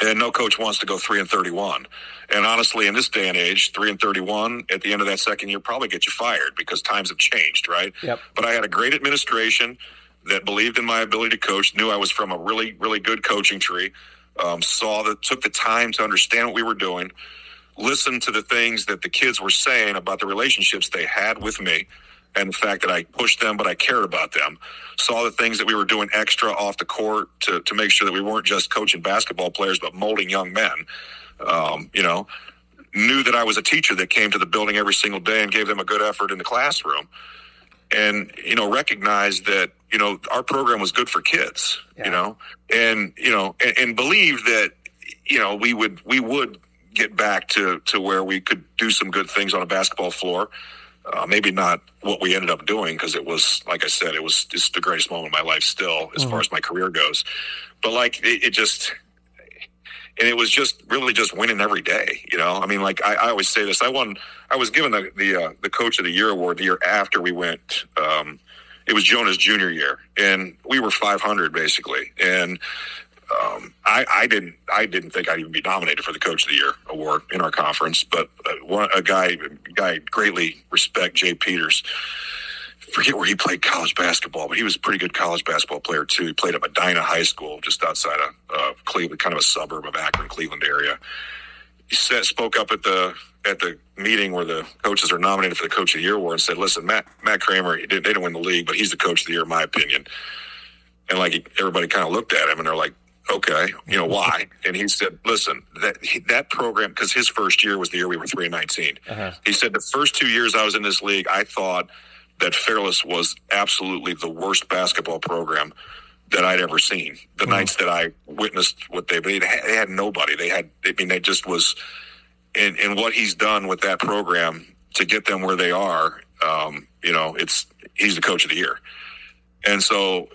and no coach wants to go three and thirty-one. And honestly, in this day and age, three and thirty-one at the end of that second year probably get you fired because times have changed, right? Yep. But I had a great administration that believed in my ability to coach, knew I was from a really, really good coaching tree, um, saw that, took the time to understand what we were doing, listened to the things that the kids were saying about the relationships they had with me and the fact that I pushed them, but I cared about them. Saw the things that we were doing extra off the court to, to make sure that we weren't just coaching basketball players, but molding young men. Um, you know, knew that I was a teacher that came to the building every single day and gave them a good effort in the classroom. And, you know, recognized that, you know, our program was good for kids, yeah. you know, and, you know, and, and believe that, you know, we would, we would get back to, to where we could do some good things on a basketball floor. Uh, maybe not what we ended up doing because it was, like I said, it was just the greatest moment of my life still, as mm-hmm. far as my career goes. But like it, it, just, and it was just really just winning every day. You know, I mean, like I, I always say this. I won. I was given the the, uh, the coach of the year award the year after we went. Um, it was Jonah's junior year, and we were 500 basically, and um, I, I, didn't I didn't think I'd even be nominated for the Coach of the Year award in our conference, but uh, one, a guy guy greatly respect Jay Peters. Forget where he played college basketball, but he was a pretty good college basketball player too. He played at Medina High School, just outside of uh, Cleveland, kind of a suburb of Akron, Cleveland area. He said, spoke up at the at the meeting where the coaches are nominated for the Coach of the Year award and said, "Listen, Matt Matt Kramer, he didn't, they didn't win the league, but he's the Coach of the Year in my opinion." And like everybody kind of looked at him and they're like, okay, you know why? And he said, listen, that that program because his first year was the year we were three and 19 uh-huh. He said the first two years I was in this league, I thought that Fairless was absolutely the worst basketball program that I'd ever seen. The mm-hmm. nights that I witnessed what they, they had, they had nobody. They had, I mean, they just was, and and what he's done with that program to get them where they are. Um, you know, it's he's the coach of the year. And so,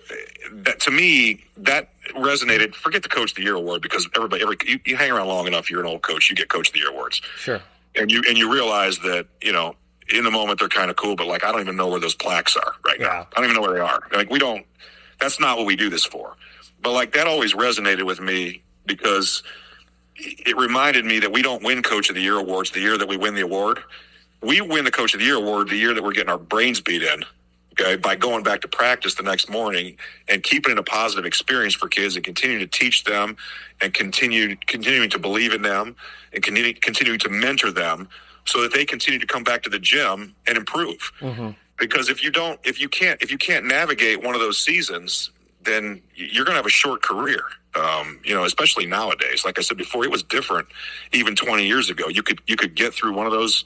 that, to me, that resonated. Forget the Coach of the Year award because everybody, every you, you, hang around long enough, you're an old coach, you get Coach of the Year awards. Sure. And you and you realize that you know in the moment they're kind of cool, but like I don't even know where those plaques are right yeah. now. I don't even know where they are. Like we don't. That's not what we do this for. But like that always resonated with me because it reminded me that we don't win Coach of the Year awards the year that we win the award. We win the Coach of the Year award the year that we're getting our brains beat in. Okay, by going back to practice the next morning and keeping it a positive experience for kids and continuing to teach them and continue continuing to believe in them and continue, continuing to mentor them so that they continue to come back to the gym and improve. Mm-hmm. Because if you don't, if you can't, if you can't navigate one of those seasons, then you're going to have a short career. Um, you know, especially nowadays. Like I said before, it was different even 20 years ago. You could you could get through one of those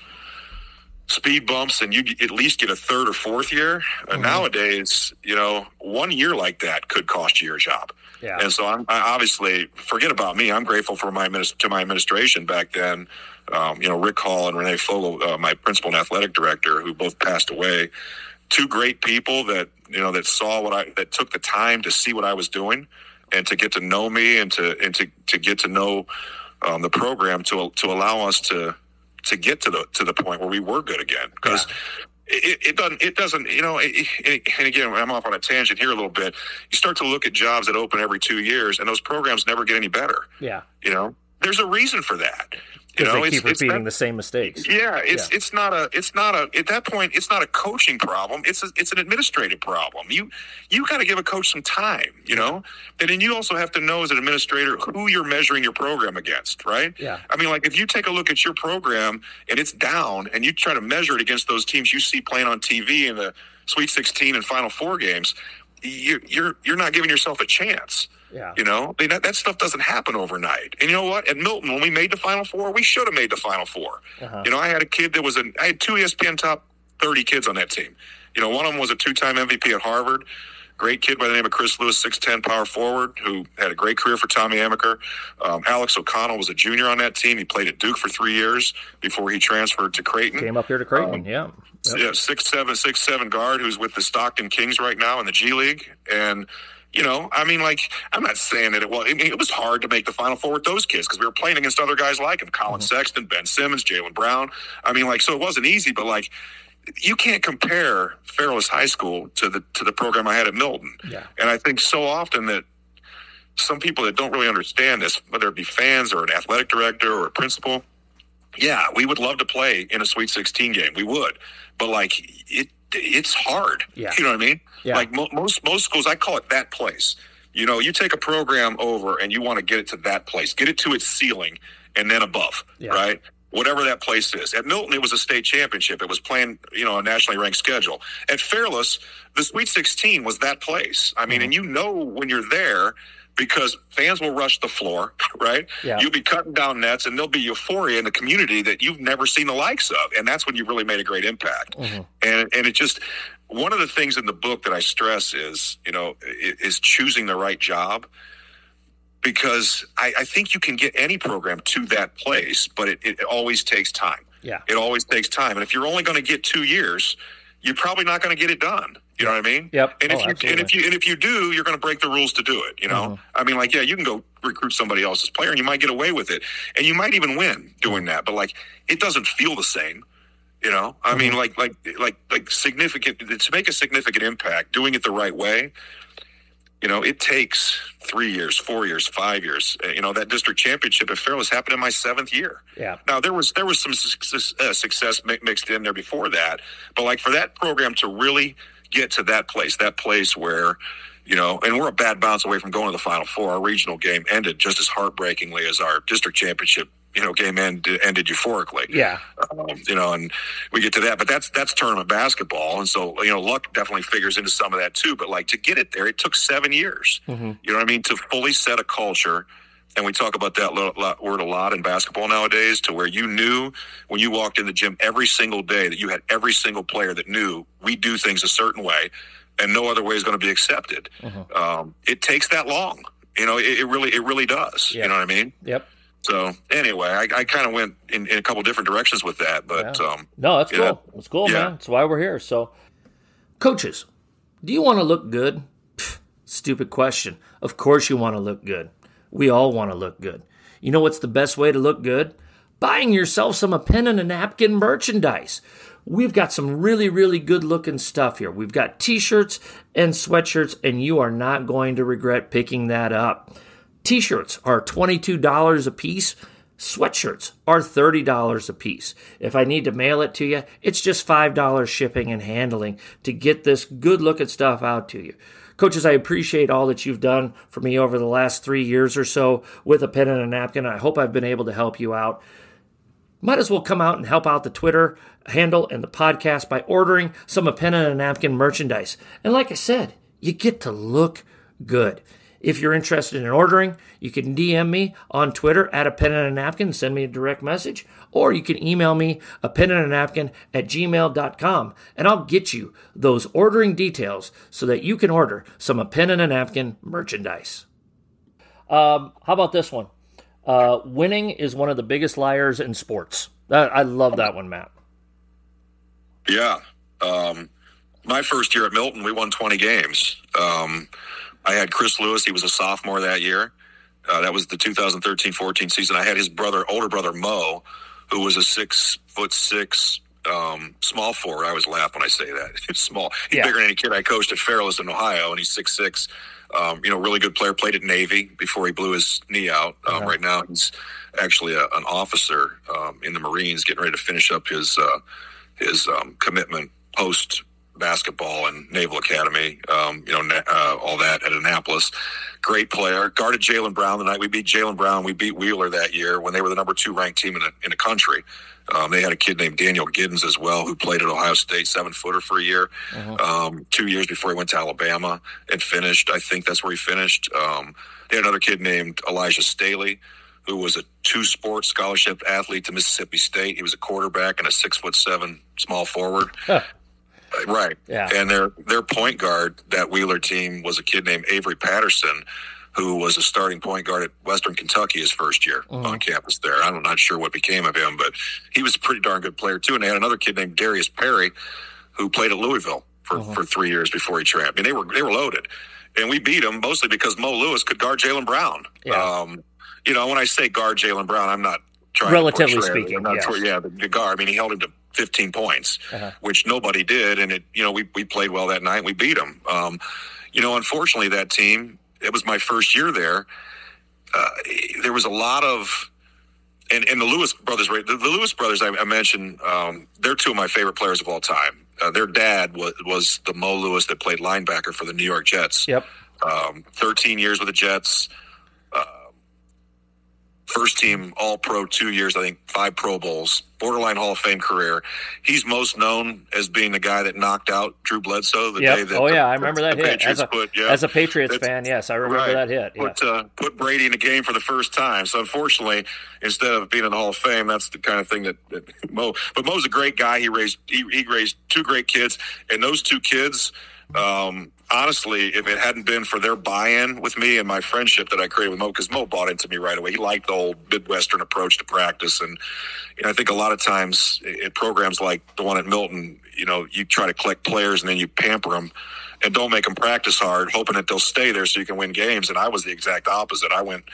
speed bumps and you at least get a third or fourth year. Mm-hmm. nowadays, you know, one year like that could cost you your job. Yeah. And so I'm I obviously forget about me. I'm grateful for my to my administration back then. Um, you know, Rick Hall and Renee Fogel, uh, my principal and athletic director, who both passed away. Two great people that you know that saw what I that took the time to see what I was doing and to get to know me and to and to to get to know um, the program to to allow us to to get to the to the point where we were good again because. Yeah. It, it, doesn't. It doesn't. You know. It, and again, I'm off on a tangent here a little bit. You start to look at jobs that open every two years, and those programs never get any better. Yeah. You know, there's a reason for that. You know, they keep repeating the same mistakes. Yeah, it's yeah. it's not a it's not a at that point it's not a coaching problem. It's a, it's an administrative problem. You you got to give a coach some time. You know, and then you also have to know as an administrator who you're measuring your program against. Right? Yeah. I mean, like if you take a look at your program and it's down, and you try to measure it against those teams you see playing on TV in the Sweet 16 and Final Four games, you, you're you're not giving yourself a chance. Yeah. You know, I mean, that, that stuff doesn't happen overnight. And you know what? At Milton, when we made the Final Four, we should have made the Final 4 uh-huh. You know, I had a kid that was an, I had two ESPN top 30 kids on that team. You know, one of them was a two time MVP at Harvard. Great kid by the name of Chris Lewis, 6'10 power forward, who had a great career for Tommy Amaker. Um, Alex O'Connell was a junior on that team. He played at Duke for three years before he transferred to Creighton. Came up here to Creighton, um, yeah. Yep. Yeah, six seven, six seven guard who's with the Stockton Kings right now in the G League. And you know, I mean, like, I'm not saying that it was. I mean, it was hard to make the Final Four with those kids because we were playing against other guys like him, Collin mm-hmm. Sexton, Ben Simmons, Jaylen Brown. I mean, like, so it wasn't easy, but like, you can't compare Fairless High School to the to the program I had at Milton. Yeah. And I think so often that some people that don't really understand this, whether it be fans or an athletic director or a principal, yeah, we would love to play in a Sweet 16 game. We would, but like it, it's hard. Yeah. You know what I mean? Yeah. Like mo- most most schools, I call it that place. You know, you take a program over and you want to get it to that place, get it to its ceiling, and then above, yeah. right? Whatever that place is. At Milton, it was a state championship. It was playing, you know, a nationally ranked schedule. At Fairless, the Sweet 16 was that place. I mean, mm-hmm. and you know when you're there because fans will rush the floor, right? Yeah. You'll be cutting down nets and there'll be euphoria in the community that you've never seen the likes of. And that's when you really made a great impact. Mm-hmm. And and it just one of the things in the book that I stress is, you know, is choosing the right job. Because I, I think you can get any program to that place, but it, it always takes time. Yeah. It always takes time. And if you're only going to get two years, you're probably not going to get it done. You know what I mean? Yep. And if oh, you and if you and if you do, you're going to break the rules to do it. You know, mm-hmm. I mean, like, yeah, you can go recruit somebody else's player, and you might get away with it, and you might even win doing that. But like, it doesn't feel the same. You know, I mm-hmm. mean, like, like, like, like significant to make a significant impact, doing it the right way. You know, it takes three years, four years, five years. Uh, you know, that district championship at Fairless happened in my seventh year. Yeah. Now there was there was some success, uh, success mixed in there before that, but like for that program to really get to that place, that place where, you know, and we're a bad bounce away from going to the Final Four. Our regional game ended just as heartbreakingly as our district championship you know game end, ended euphorically. Yeah, um, you know, and we get to that, but that's that's tournament basketball, and so you know luck definitely figures into some of that too. But like to get it there, it took seven years. Mm-hmm. You know what I mean? To fully set a culture. And we talk about that word a lot in basketball nowadays, to where you knew when you walked in the gym every single day that you had every single player that knew we do things a certain way, and no other way is going to be accepted. Mm-hmm. Um, it takes that long, you know. It, it really, it really does. Yep. You know what I mean? Yep. So anyway, I, I kind of went in, in, a couple different directions with that, but yeah. um, no, that's cool. That's cool, yeah. man. That's why we're here. So, coaches, do you want to look good? Pfft, stupid question. Of course, you want to look good. We all want to look good. You know what's the best way to look good? Buying yourself some a pen and a napkin merchandise. We've got some really, really good looking stuff here. We've got t shirts and sweatshirts, and you are not going to regret picking that up. T shirts are $22 a piece. Sweatshirts are $30 a piece. If I need to mail it to you, it's just $5 shipping and handling to get this good looking stuff out to you. Coaches, I appreciate all that you've done for me over the last three years or so with a pen and a napkin. I hope I've been able to help you out. Might as well come out and help out the Twitter handle and the podcast by ordering some a pen and a napkin merchandise. And like I said, you get to look good. If you're interested in ordering, you can DM me on Twitter at a pen and a napkin, send me a direct message, or you can email me a pen and a napkin at gmail.com and I'll get you those ordering details so that you can order some a pen and a napkin merchandise. Um, how about this one? Uh, winning is one of the biggest liars in sports. I love that one, Matt. Yeah. Um, my first year at Milton, we won 20 games. Um, I had Chris Lewis. He was a sophomore that year. Uh, that was the 2013-14 season. I had his brother, older brother Mo, who was a six foot six um, small forward. I always laugh when I say that. He's small. He's yeah. bigger than any kid I coached at Fairless in Ohio, and he's six six. Um, you know, really good player. Played at Navy before he blew his knee out. Um, uh-huh. Right now, he's actually a, an officer um, in the Marines, getting ready to finish up his uh, his um, commitment post basketball and Naval Academy, um, you know, uh, all that at Annapolis. Great player. Guarded Jaylen Brown the night we beat Jaylen Brown. We beat Wheeler that year when they were the number two ranked team in the, in the country. Um, they had a kid named Daniel Giddens as well who played at Ohio State, seven footer for a year. Uh-huh. Um, two years before he went to Alabama and finished. I think that's where he finished. Um, they had another kid named Elijah Staley who was a two sport scholarship athlete to Mississippi State. He was a quarterback and a six foot seven small forward. Huh. Right. Yeah. And their their point guard, that Wheeler team, was a kid named Avery Patterson, who was a starting point guard at Western Kentucky his first year mm-hmm. on campus there. I'm not sure what became of him, but he was a pretty darn good player too. And they had another kid named Darius Perry, who played at Louisville for, mm-hmm. for three years before he transferred. I mean, they were they were loaded, and we beat them mostly because Mo Lewis could guard Jaylen Brown. Yeah. Um, you know, when I say guard Jaylen Brown, I'm not trying relatively speaking. Not yes. yeah, the, the guard. I mean, he held him to 15 points, uh-huh. which nobody did. And it, you know, we, we played well that night. We beat them. Um, you know, unfortunately, that team, it was my first year there. Uh, there was a lot of, and, and the Lewis brothers, right? The, the Lewis brothers I, I mentioned, um, they're two of my favorite players of all time. Uh, their dad was, was the Mo Lewis that played linebacker for the New York Jets. Yep. Um, 13 years with the Jets first team All Pro two years, I think five Pro Bowls, borderline Hall of Fame career. He's most known as being the guy that knocked out Drew Bledsoe the yep. day that. Oh the, yeah, I remember that hit. As a, put, yeah, as a Patriots fan, yes, I remember right, that hit. Yeah. Put, uh, put Brady in the game for the first time. So unfortunately, instead of being in the Hall of Fame, that's the kind of thing that, that Mo. But Mo's a great guy. He raised he, he raised two great kids, and those two kids. Um, honestly, if it hadn't been for their buy-in with me and my friendship that I created with Mo, because Mo bought into me right away. He liked the old Midwestern approach to practice, and you know, I think a lot of times in programs like the one at Milton, you know, you try to collect players and then you pamper them and don't make them practice hard, hoping that they'll stay there so you can win games. And I was the exact opposite. I went,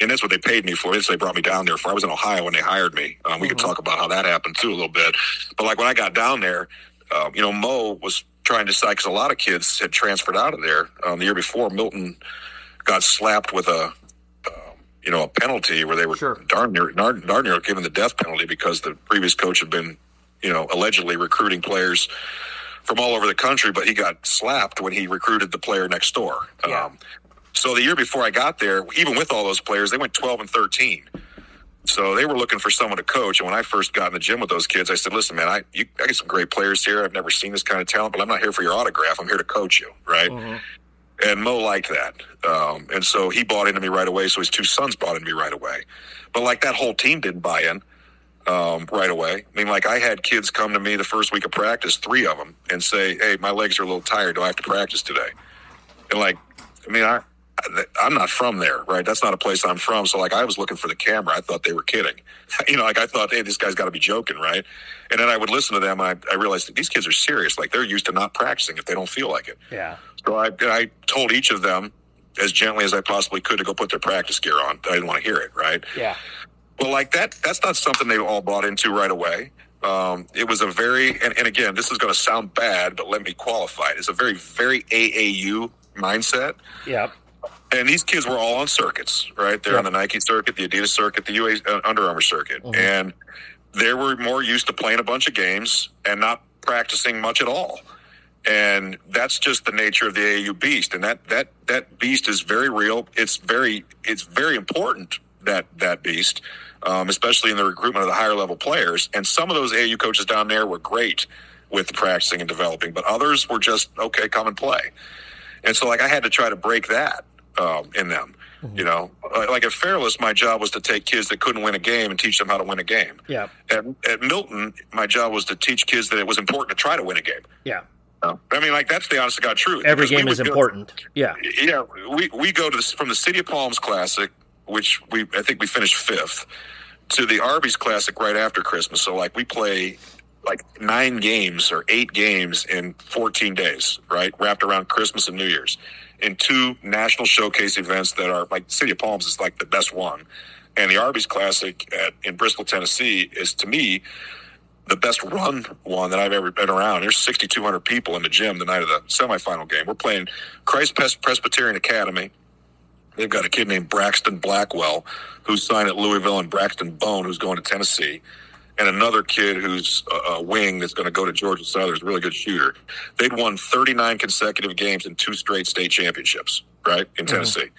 and that's what they paid me for. That's what they brought me down there for. I was in Ohio when they hired me. Um, we mm-hmm. could talk about how that happened too a little bit. But like when I got down there, um, you know, Mo was trying to decide because a lot of kids had transferred out of there um, the year before. Milton got slapped with a um, you know a penalty where they were sure. darn near darn, darn near given the death penalty because the previous coach had been you know allegedly recruiting players from all over the country, but he got slapped when he recruited the player next door. Yeah. Um, so the year before I got there, even with all those players, they went twelve and thirteen. So they were looking for someone to coach. And when I first got in the gym with those kids, I said, listen, man, I, you, I get some great players here. I've never seen this kind of talent, but I'm not here for your autograph. I'm here to coach you. Right. Mm-hmm. And Mo liked that. Um, and so he bought into me right away. So his two sons bought into me right away. But like that whole team didn't buy in um, right away. I mean, like I had kids come to me the first week of practice, three of them, and say, hey, my legs are a little tired. Do I have to practice today? And like, I mean, I, I'm not from there, right? That's not a place I'm from. So like I was looking for the camera. I thought they were kidding. You know, like I thought, hey, this guy's got to be joking, right? And then I would listen to them. I, I realized that these kids are serious. Like they're used to not practicing if they don't feel like it. Yeah. So I, I told each of them as gently as I possibly could to go put their practice gear on. I didn't want to hear it, right? Yeah. Well, like that, that's not something they all bought into right away. Um, it was a very, and, and again, this is going to sound bad, but let me qualify it. It's a very, very AAU mindset. Yeah and these kids were all on circuits, right? They're on the Nike circuit, the Adidas circuit, the UA uh, Under Armour circuit, mm-hmm. and they were more used to playing a bunch of games and not practicing much at all. And that's just the nature of the AAU beast, and that that that beast is very real. It's very it's very important that that beast, um, especially in the recruitment of the higher level players. And some of those AAU coaches down there were great with practicing and developing, but others were just okay, come and play. And so, like, I had to try to break that um, in them. Mm-hmm. You know, like at Fairless, my job was to take kids that couldn't win a game and teach them how to win a game. Yeah. At, at Milton, my job was to teach kids that it was important to try to win a game. Yeah. I mean, like that's the honest to God truth. Every game is important. Yeah. Yeah. We we go to the, from the City of Palms Classic, which we I think we finished fifth, to the Arby's Classic right after Christmas. So like we play like nine games or eight games in 14 days, right? Wrapped around Christmas and New Year's in two national showcase events that are like City of Palms is like the best one. And the Arby's Classic at, in Bristol, Tennessee is to me the best run one that I've ever been around. There's 6,200 people in the gym the night of the semifinal game. We're playing Christ Presbyterian Academy. They've got a kid named Braxton Blackwell who signed at Louisville and Braxton Bone who's going to Tennessee and another kid who's a, wing that's going to go to Georgia Southern, is a really good shooter. They'd won 39 consecutive games in two straight state championships, right, in mm-hmm. Tennessee.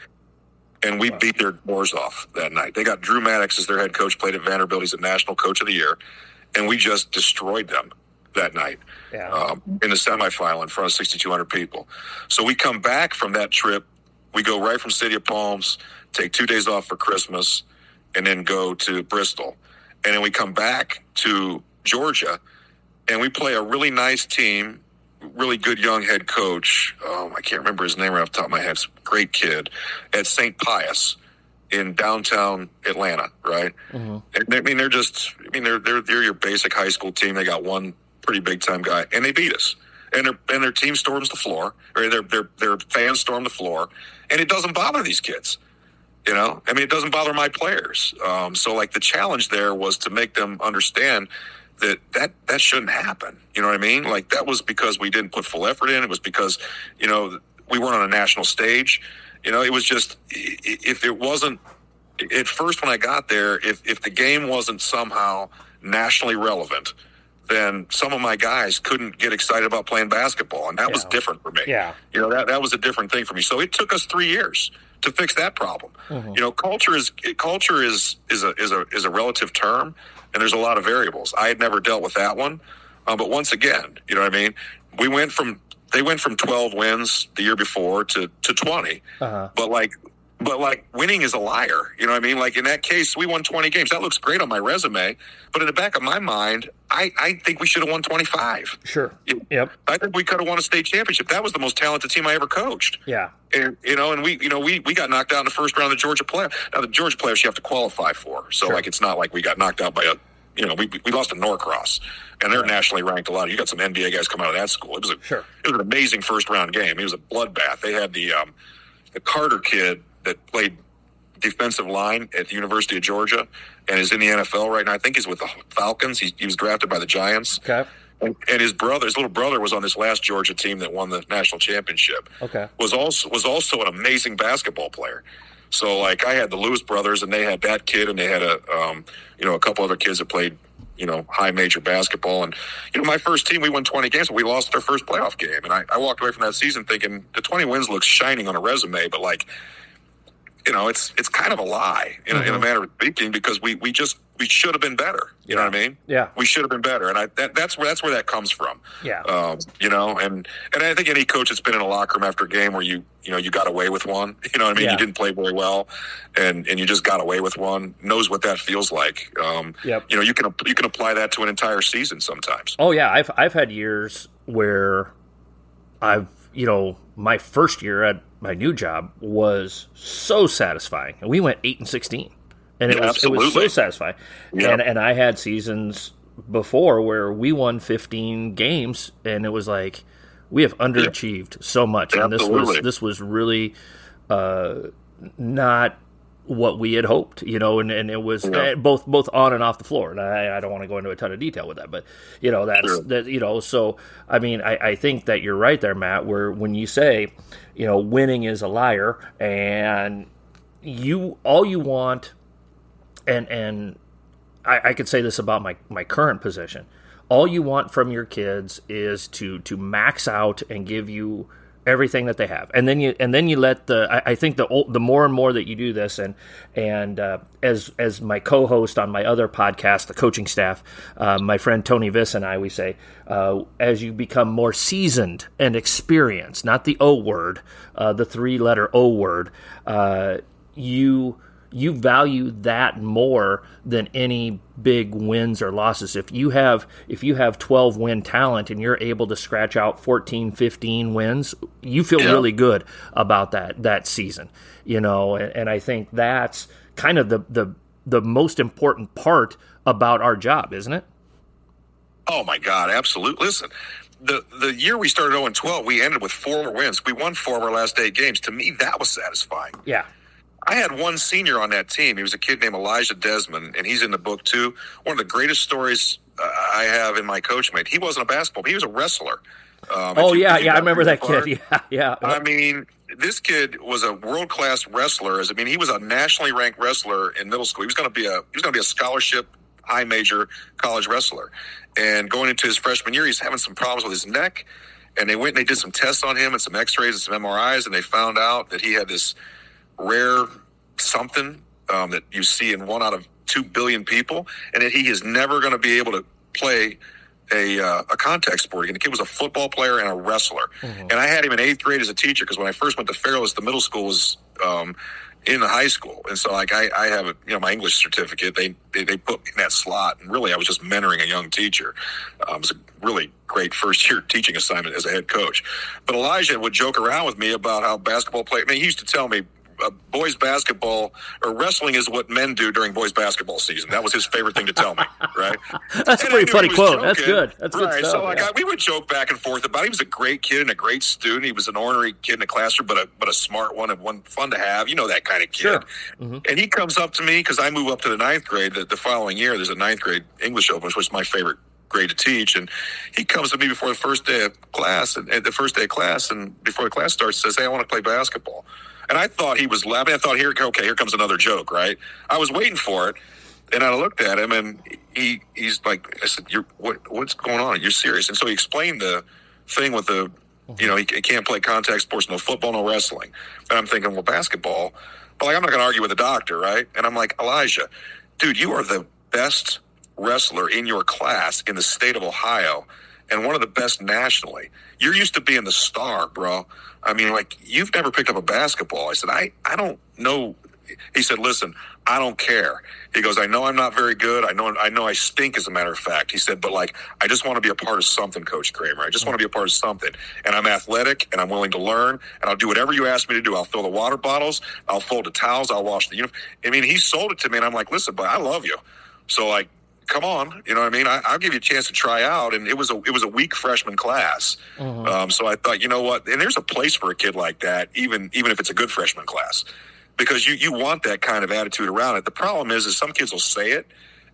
And we wow. beat their doors off that night. They got Drew Maddox as their head coach, played at Vanderbilt. He's a national coach of the year. And we just destroyed them that night yeah. um, in the semifinal in front of 6,200 people. So we come back from that trip. We go right from City of Palms, take two days off for Christmas, and then go to Bristol and then we come back to Georgia, and we play a really nice team, really good young head coach. Um, I can't remember his name right off the top of my head. Great kid at St. Pius in downtown Atlanta, right? Mm-hmm. And, I mean, they're just, I mean, they're they're they're your basic high school team. They got one pretty big time guy, and they beat us. And their and their team storms the floor, or their their their fans storm the floor, and it doesn't bother these kids. You know, I mean, it doesn't bother my players. Um, so, like, the challenge there was to make them understand that that that shouldn't happen. You know what I mean? Like, that was because we didn't put full effort in. It was because, you know, we weren't on a national stage. You know, it was just if it wasn't at first when I got there, if if the game wasn't somehow nationally relevant, then some of my guys couldn't get excited about playing basketball, and that yeah. was different for me. Yeah, you know that that was a different thing for me. So it took us three years to fix that problem. Mm-hmm. You know, culture is culture is is a is a is a relative term, and there's a lot of variables. I had never dealt with that one, uh, but once again, you know what I mean. We went from they went from 12 wins the year before to to 20, uh-huh. but like but like winning is a liar. You know what I mean? Like in that case, we won 20 games. That looks great on my resume. But in the back of my mind, I, I think we should have won 25. Sure. Yep. I think we could have won a state championship. That was the most talented team I ever coached. Yeah. And, you know, and we, you know, we, we got knocked out in the first round of the Georgia playoff. Now, the Georgia playoffs you have to qualify for. So, sure. like, it's not like we got knocked out by a, you know, we, we lost to Norcross, and they're nationally ranked a lot. You got some NBA guys come out of that school. It was a, sure. it was an amazing first round game. It was a bloodbath. They had the, um, the Carter kid that played defensive line at the University of Georgia and is in the NFL right now. I think he's with the Falcons. He, he was drafted by the Giants. Okay. And, and his brother, his little brother, was on this last Georgia team that won the national championship. Okay. Was also was also an amazing basketball player. So like I had the Lewis brothers, and they had that kid, and they had a um, you know a couple other kids that played you know high major basketball. And you know my first team, we won twenty games, but we lost our first playoff game. And I, I walked away from that season thinking the twenty wins looks shining on a resume, but like you know, it's it's kind of a lie in, mm-hmm. a, in a mm-hmm. manner of speaking because we we just we should have been better. You yeah. know what I mean? Yeah, we should have been better, and I that, that's where that's where that comes from. Yeah, um, you know, and and I think any coach that's been in a locker room after a game where you you know you got away with one, you know what I mean? Yeah. You didn't play very well, and and you just got away with one knows what that feels like. Um, yep. You know, you can you can apply that to an entire season sometimes. Oh yeah, I've I've had years where I've you know my first year at my new job was so satisfying. And we went eight and sixteen, and it yeah, was absolutely. it was so satisfying. Yep. And and I had seasons before where we won fifteen games, and it was like we have underachieved so much, and this was this was really uh, not what we had hoped, you know, and, and it was yeah. Eh, both both on and off the floor. And I, I, don't want to go into a ton of detail with that, but you know that's sure. that you know. So I mean, I, I think that you're right there, Matt. Where when you say, you know, winning is a liar, and you all you want, and and I, I could say this about my my current position. All you want from your kids is to to max out and give you everything that they have, and then you and then you let the. I, I think the old, the more and more that you do this, and and uh, as as my co-host on my other podcast, the coaching staff, uh, my friend Tony Viss and I, we say, uh, as you become more seasoned and experienced, not the O word, uh, the three letter O word, uh, you you value that more than any big wins or losses. If you have if you have 12 win talent and you're able to scratch out 14 15 wins you feel yeah. really good about that that season you know? And, and, i think that's kind of the the the most important part about our job isn't it? Oh my god absolutely listen the the year we started 0 12 we ended with four wins. We won four of our last eight games. To me that was satisfying. Yeah I had one senior on that team. He was a kid named Elijah Desmond, and he's in the book too. One of the greatest stories uh, I have in my coach mate. He wasn't a basketball; he was a wrestler. Um, oh yeah, yeah, I remember that kid. Yeah, yeah. I mean, this kid was a world class wrestler. As I mean, he was a nationally ranked wrestler in middle school. He was going to be a he was going to be a scholarship high major college wrestler. And going into his freshman year, he's having some problems with his neck. And they went and they did some tests on him and some X-rays and some MRIs, and they found out that he had this rare something um, that you see in one out of two billion people, and that he is never going to be able to play a, uh, a contact sport again. The kid was a football player and a wrestler, mm-hmm. and I had him in eighth grade as a teacher because when I first went to Fairless, the middle school was um, in the high school, and so like I, I have a you know my English certificate. They, they, they put me in that slot, and really I was just mentoring a young teacher. Um, it was a really great first year teaching assignment as a head coach. But Elijah would joke around with me about how basketball play. I mean, he used to tell me uh, boys basketball or wrestling is what men do during boys basketball season. That was his favorite thing to tell me. Right? That's a pretty funny quote. Joking. That's good. That's right. Good stuff, so like yeah. I, we would joke back and forth about. It. He was a great kid and a great student. He was an ornery kid in the classroom, but a but a smart one and one fun to have. You know that kind of kid. Sure. Mm-hmm. And he comes up to me because I move up to the ninth grade. The, the following year, there's a ninth grade English open, which was my favorite grade to teach. And he comes to me before the first day of class, and, and the first day of class, and before the class starts, says, "Hey, I want to play basketball." And I thought he was laughing. I thought, here, okay, here comes another joke, right? I was waiting for it, and I looked at him, and he he's like, I said, "You're what? What's going on? You're serious?" And so he explained the thing with the, mm-hmm. you know, he, he can't play contact sports, no football, no wrestling. And I'm thinking, well, basketball. But like, I'm not going to argue with the doctor, right? And I'm like, Elijah, dude, you are the best wrestler in your class in the state of Ohio and one of the best nationally. You're used to being the star, bro. I mean, like, you've never picked up a basketball. I said, I, I don't know. He said, listen, I don't care. He goes, I know I'm not very good. I know, I know I stink as a matter of fact. He said, but like, I just want to be a part of something, Coach Kramer. I just want to be a part of something. And I'm athletic and I'm willing to learn and I'll do whatever you ask me to do. I'll fill the water bottles. I'll fold the towels. I'll wash the uniform. I mean, he sold it to me and I'm like, listen, but I love you. So like, come on, you know what I mean? I, will give you a chance to try out. And it was a it was a weak freshman class, mm-hmm. um, so I thought, you know what? And there's a place for a kid like that, even even if it's a good freshman class, because you you want that kind of attitude around it. The problem is, is some kids will say it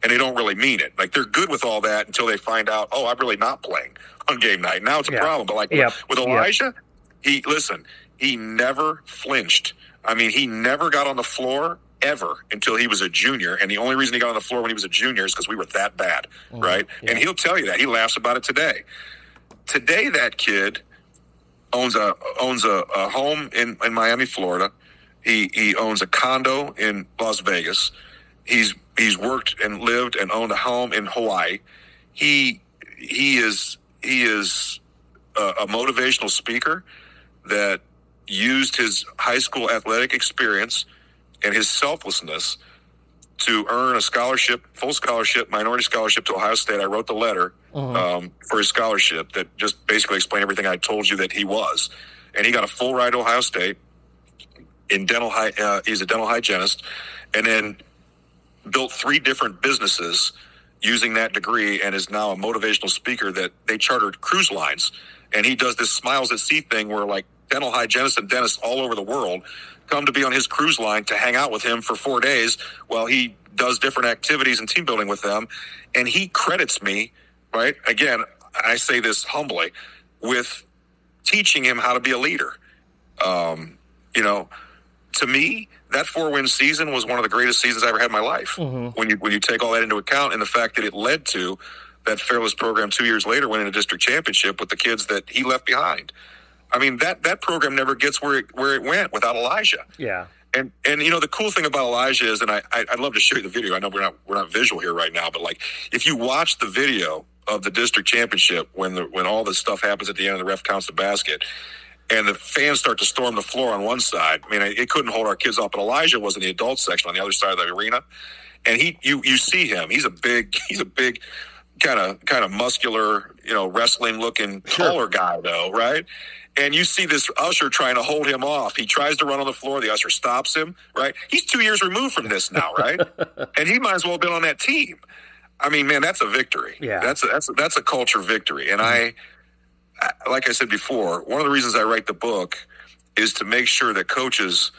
and they don't really mean it. Like they're good with all that until they find out, oh, I'm really not playing on game night. Now it's a yeah. problem. But like yep. with, Elijah, yep. he listen, he never flinched. I mean, he never got on the floor ever until he was a junior. And the only reason he got on the floor when he was a junior is because we were that bad, mm, right? Yeah. And he'll tell you that. He laughs about it today. Today, that kid owns a owns a, a home in, in Miami, Florida. He he owns a condo in Las Vegas. He's he's worked and lived and owned a home in Hawaii. He he is he is a, a motivational speaker that used his high school athletic experience and his selflessness to earn a scholarship, full scholarship, minority scholarship to Ohio State. I wrote the letter uh-huh. um, for his scholarship that just basically explained everything I told you that he was, and he got a full ride to Ohio State in dental. Uh, he's a dental hygienist, and then built three different businesses using that degree and is now a motivational speaker that they chartered cruise lines. And he does this smiles at sea thing where like dental hygienists and dentists all over the world come to be on his cruise line to hang out with him for four days while he does different activities and team building with them. And he credits me, right? Again, I say this humbly, with teaching him how to be a leader. Um, you know, to me, that four win season was one of the greatest seasons I ever had in my life. Mm-hmm. When you when you take all that into account and the fact that it led to that Fairless program two years later winning a district championship with the kids that he left behind. I mean that that program never gets where it where it went without Elijah. Yeah. And and you know the cool thing about Elijah is, and I, I would love to show you the video. I know we're not we're not visual here right now, but like if you watch the video of the district championship when the when all this stuff happens at the end of the ref counts the basket, and the fans start to storm the floor on one side. I mean, it couldn't hold our kids off. But Elijah was in the adult section on the other side of the arena, and he you you see him. He's a big he's a big kind of kind of muscular, you know, wrestling looking taller sure. guy though, right? And you see this usher trying to hold him off. He tries to run on the floor. The usher stops him, right? He's two years removed from this now, right? and he might as well have been on that team. I mean, man, that's a victory. Yeah, that's a, that's a, that's a culture victory. And mm-hmm. I, like I said before, one of the reasons I write the book is to make sure that coaches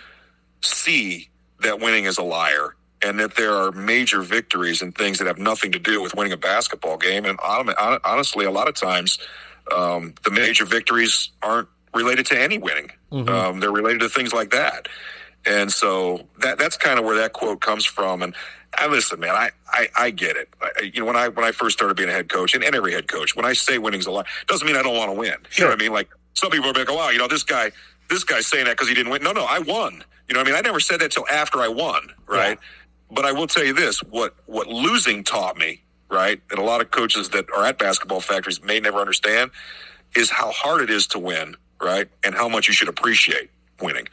see that winning is a liar and that there are major victories and things that have nothing to do with winning a basketball game. And honestly, a lot of times um, the major victories aren't related to any winning. Mm-hmm. Um, they're related to things like that. And so that that's kind of where that quote comes from. And I listen, man, I, I, I get it. I, you know, when I when I first started being a head coach, and, and every head coach, when I say winning's a lot, doesn't mean I don't want to win. Sure. You know what I mean? Like some people are like, wow, you know, this guy, this guy's saying that because he didn't win. No, no, I won. You know what I mean? I never said that till after I won, right? Yeah. But I will tell you this: what what losing taught me, right, and a lot of coaches that are at basketball factories may never understand, is how hard it is to win, right, and how much you should appreciate winning.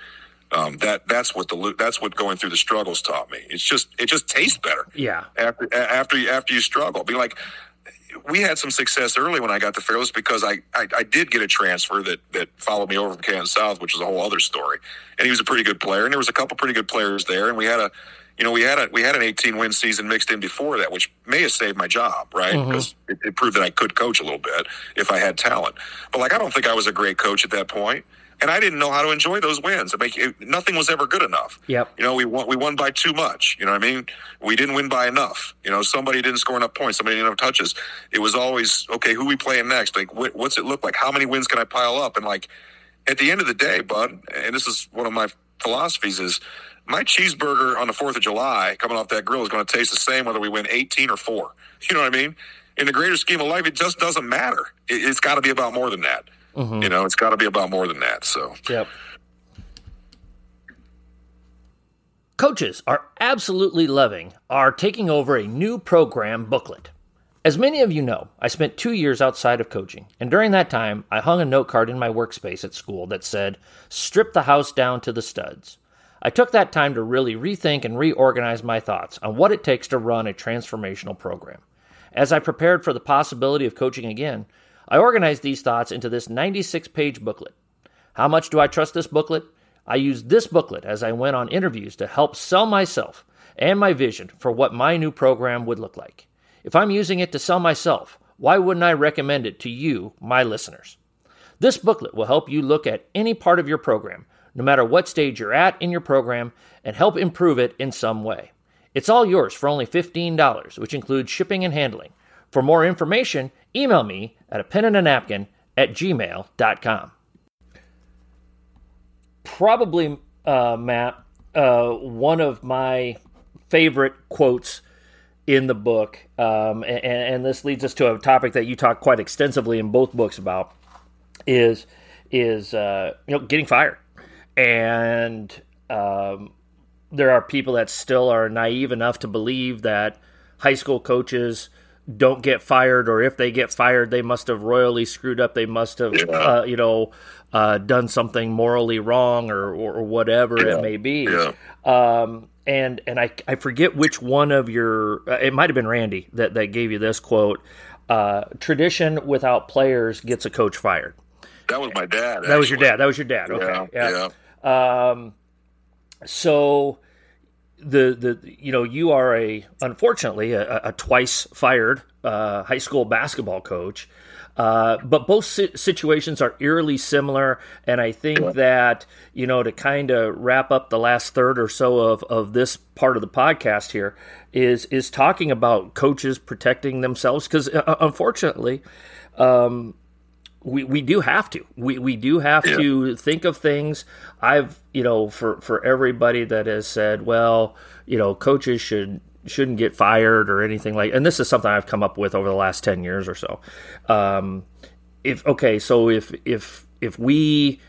Um, that that's what the that's what going through the struggles taught me. It's just it just tastes better. Yeah. After after you after you struggle, be like, we had some success early when I got to Fairless because I, I, I did get a transfer that that followed me over from Canton South, which is a whole other story. And he was a pretty good player, and there was a couple pretty good players there, and we had a you know, we had a we had an 18 win season mixed in before that, which may have saved my job, right? Because mm-hmm. it, it, proved that I could coach a little bit if I had talent. But like, I don't think I was a great coach at that point and I didn't know how to enjoy those wins. I mean, it, nothing was ever good enough. Yep. You know, we won we won by too much. You know what I mean? We didn't win by enough. You know, somebody didn't score enough points. Somebody didn't have touches. It was always okay. Who we playing next? Like, wh- what's it look like? How many wins can I pile up? And like, at the end of the day, bud, and this is one of my philosophies is my cheeseburger on the Fourth of July coming off that grill is going to taste the same whether we win eighteen or four. You know what I mean? In the greater scheme of life, it just doesn't matter. It, it's got to be about more than that. Mm-hmm. You know, it's got to be about more than that. So, yep. Coaches are absolutely loving our taking over a new program booklet. As many of you know, I spent two years outside of coaching, and during that time, I hung a note card in my workspace at school that said, Strip the house down to the studs. I took that time to really rethink and reorganize my thoughts on what it takes to run a transformational program. As I prepared for the possibility of coaching again, I organized these thoughts into this 96 page booklet. How much do I trust this booklet? I used this booklet as I went on interviews to help sell myself and my vision for what my new program would look like. If I'm using it to sell myself, why wouldn't I recommend it to you, my listeners? This booklet will help you look at any part of your program, no matter what stage you're at in your program, and help improve it in some way. It's all yours for only $15, which includes shipping and handling. For more information, email me at a pen and a napkin at gmail.com. Probably, uh, Matt, uh, one of my favorite quotes in the book, um, and, and, this leads us to a topic that you talk quite extensively in both books about, is is uh, you know getting fired, and um, there are people that still are naive enough to believe that high school coaches don't get fired, or if they get fired, they must have royally screwed up. They must have, yeah. uh, you know, uh, done something morally wrong, or or, or whatever yeah. it may be. Yeah. Um, and and I, I forget which one of your uh, it might have been Randy that, that gave you this quote. Uh, tradition without players gets a coach fired. That was my dad. That was your dad. That was your dad. Okay. Yeah. Um, so the the you know you are a unfortunately a, a twice fired uh, high school basketball coach. Uh, but both situations are eerily similar, and I think that you know to kind of wrap up the last third or so of, of this part of the podcast here is is talking about coaches protecting themselves because uh, unfortunately, um, we, we do have to. We, we do have yeah. to think of things. I've, you know, for, for everybody that has said, well, you know, coaches should shouldn't get fired or anything like and this is something I've come up with over the last 10 years or so. Um, if okay, so if if if we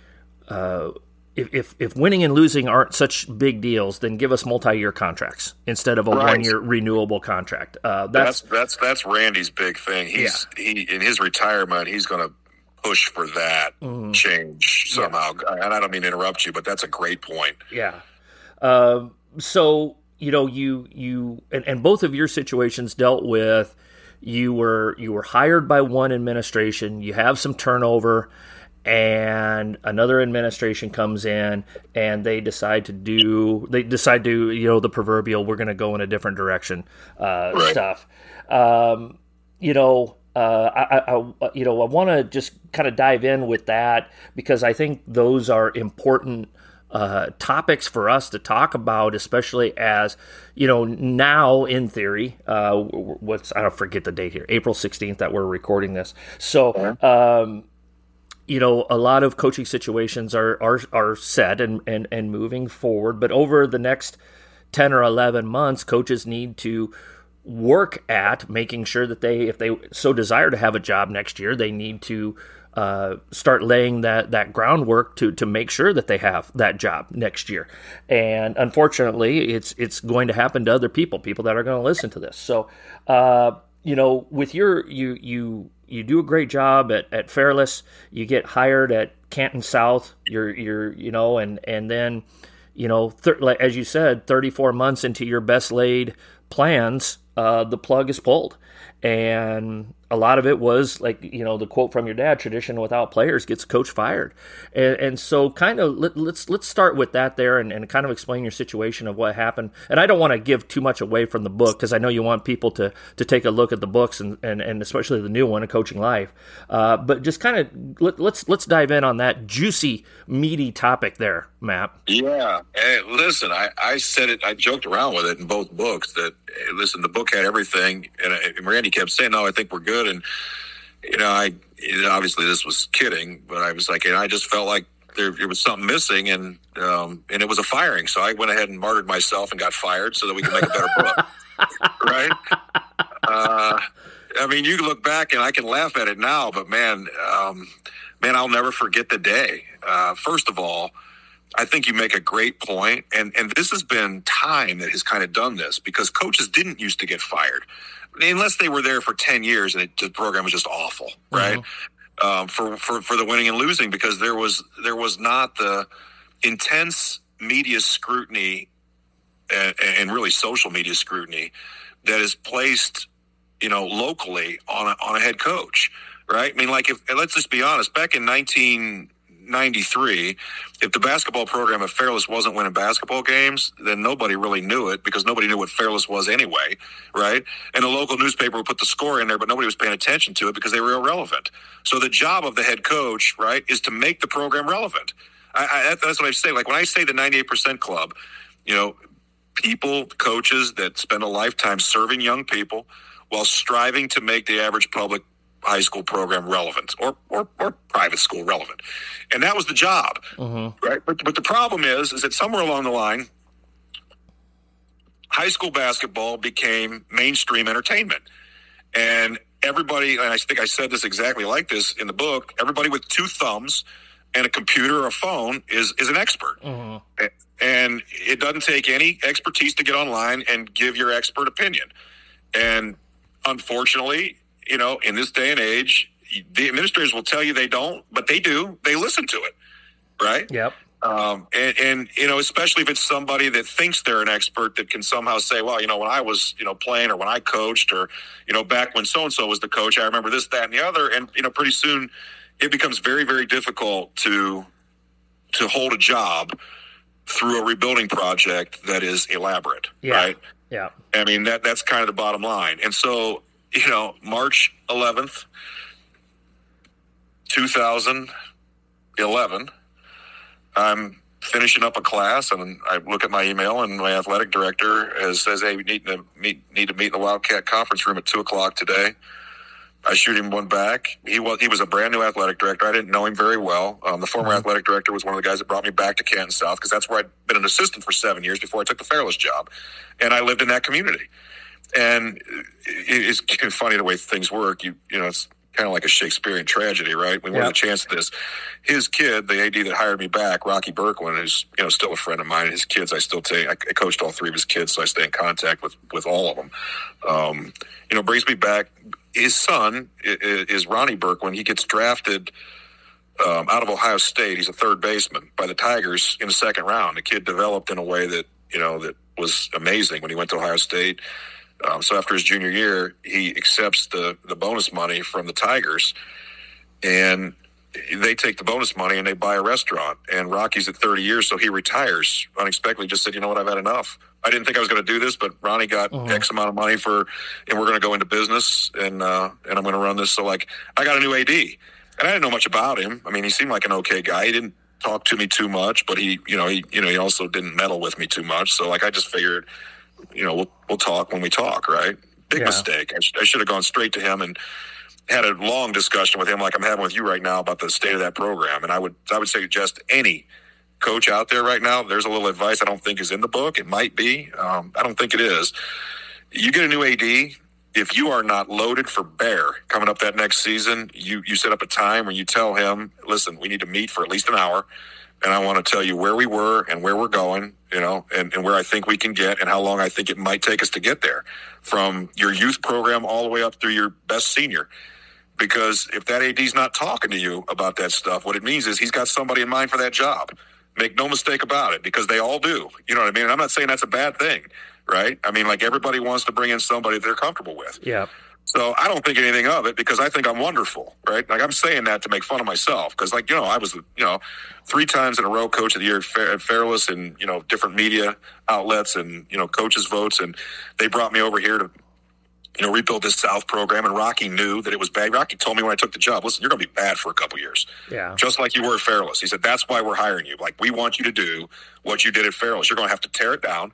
uh, if, if, if winning and losing aren't such big deals, then give us multi-year contracts instead of a right. one-year renewable contract. Uh, that's, that's, that's that's Randy's big thing. He's yeah. he in his retirement, he's going to push for that mm. change somehow. Yeah. And I don't mean to interrupt you, but that's a great point. Yeah. Uh, so you know, you you and, and both of your situations dealt with you were you were hired by one administration, you have some turnover, and another administration comes in and they decide to do they decide to you know the proverbial we're going to go in a different direction uh, right. stuff. Um, you know uh, I, I, you know, I want to just kind of dive in with that because I think those are important uh, topics for us to talk about, especially as you know now in theory, uh, what's I don't forget the date here, April sixteenth that we're recording this. So, um, you know, a lot of coaching situations are are are set and and and moving forward, but over the next ten or eleven months, coaches need to work at making sure that they, if they so desire to have a job next year, they need to uh, start laying that that groundwork to to make sure that they have that job next year. And unfortunately, it's it's going to happen to other people, people that are going to listen to this. So, uh, you know, with your you you you do a great job at, at Fairless. You get hired at Canton South. You're you're you know, and and then you know, thir- as you said, 34 months into your best laid plans, uh, the plug is pulled. And a lot of it was like you know the quote from your dad tradition without players gets coach fired. And, and so kind of let, us let's, let's start with that there and, and kind of explain your situation of what happened. And i don't want to give too much away from the book because i know you want people to to take a look at the books and and, and especially the new one a coaching life. Uh, but just kind of let, let's let's dive in on that juicy meaty topic there matt. Yeah. Hey, listen I, I said it i joked around with it in both books that hey, listen the book had everything and, and randy kept saying no i think we're good. And you know, I obviously this was kidding, but I was like, and I just felt like there, there was something missing, and um, and it was a firing. So I went ahead and martyred myself and got fired so that we could make a better book, right? Uh, I mean, you look back and I can laugh at it now, but man, um, man, I'll never forget the day. Uh, first of all, I think you make a great point, and and this has been time that has kind of done this because coaches didn't used to get fired unless they were there for 10 years and it, the program was just awful, right? Mm-hmm. Um, for, for, for the winning and losing because there was, there was not the intense media scrutiny and, and really social media scrutiny that is placed, you know, locally on a, on a head coach, right? I mean, like if, let's just be honest, back in 19, 93, if the basketball program at Fairless wasn't winning basketball games, then nobody really knew it because nobody knew what Fairless was anyway, right? And the local newspaper would put the score in there, but nobody was paying attention to it because they were irrelevant. So the job of the head coach, right, is to make the program relevant. I, I, that's what I say. Like when I say the 98% club, you know, people, coaches that spend a lifetime serving young people while striving to make the average public high school program relevant or, or, or private school relevant. And that was the job. Mm-hmm. Right. But, but the problem is, is that somewhere along the line, high school basketball became mainstream entertainment. And everybody, and I think I said this exactly like this in the book, everybody with two thumbs and a computer or a phone is, is an expert. Mm-hmm. And it doesn't take any expertise to get online and give your expert opinion. And unfortunately, you know, in this day and age, the administrators will tell you they don't, but they do. They listen to it, right? Yep. Um, and, and, you know, especially if it's somebody that thinks they're an expert that can somehow say, well, you know, when I was, you know, playing or when I coached or, you know, back when so and so was the coach, I remember this, that, and the other. And, you know, pretty soon it becomes very, very difficult to, to hold a job through a rebuilding project that is elaborate, yeah. right? Yeah. I mean that that's kind of the bottom line. And so, you know, March 11th, 2011, I'm finishing up a class and I look at my email and my athletic director has, says, Hey, we need to meet, need to meet in the Wildcat conference room at two o'clock today. I shoot him one back. He was he was a brand new athletic director. I didn't know him very well. Um, the former mm-hmm. athletic director was one of the guys that brought me back to Canton South because that's where I'd been an assistant for seven years before I took the Fairless job, and I lived in that community. And it's funny the way things work. You you know it's kind of like a Shakespearean tragedy, right? We wanted yep. a chance at this. His kid, the AD that hired me back, Rocky Bourquin, who's you know still a friend of mine. His kids, I still take. I coached all three of his kids, so I stay in contact with with all of them. Um, you know, brings me back his son is Ronnie Bourquin he gets drafted um, out of Ohio State. He's a third baseman by the Tigers in the second round. The kid developed in a way that you know that was amazing when he went to Ohio State. Um, so after his junior year, he accepts the the bonus money from the Tigers, and they take the bonus money and they buy a restaurant. And Rocky's at 30 years, so he retires unexpectedly. Just said, you know what, I've had enough. I didn't think I was going to do this, but Ronnie got uh-huh. X amount of money for, and we're going to go into business and uh, and I'm going to run this. So like, I got a new AD, and I didn't know much about him. I mean, he seemed like an okay guy. He didn't talk to me too much, but he, you know, he, you know, he also didn't meddle with me too much. So like, I just figured, you know, we'll we'll talk when we talk, right? Big yeah. mistake. I, sh- I should have gone straight to him and had a long discussion with him, like I'm having with you right now, about the state of that program. And I would I would say just any coach out there right now, there's a little advice I don't think is in the book. It might be. Um, I don't think it is. You get a new AD. If you are not loaded for bear coming up that next season, you you set up a time where you tell him, listen, we need to meet for at least an hour, and I want to tell you where we were and where we're going, you know, and, and where I think we can get and how long I think it might take us to get there, from your youth program all the way up through your best senior because if that AD's not talking to you about that stuff, what it means is he's got somebody in mind for that job. Make no mistake about it, because they all do. You know what I mean? And I'm not saying that's a bad thing, right? I mean, like everybody wants to bring in somebody they're comfortable with. Yeah. So I don't think anything of it because I think I'm wonderful, right? Like I'm saying that to make fun of myself because, like you know, I was you know three times in a row coach of the year at, Fair, at Fairless and you know different media outlets and you know coaches votes and they brought me over here to you know, rebuild this South program. And Rocky knew that it was bad. Rocky told me when I took the job, listen, you're going to be bad for a couple years. Yeah. Just like you were at Fairless. He said, that's why we're hiring you. Like, we want you to do what you did at Fairless. You're going to have to tear it down.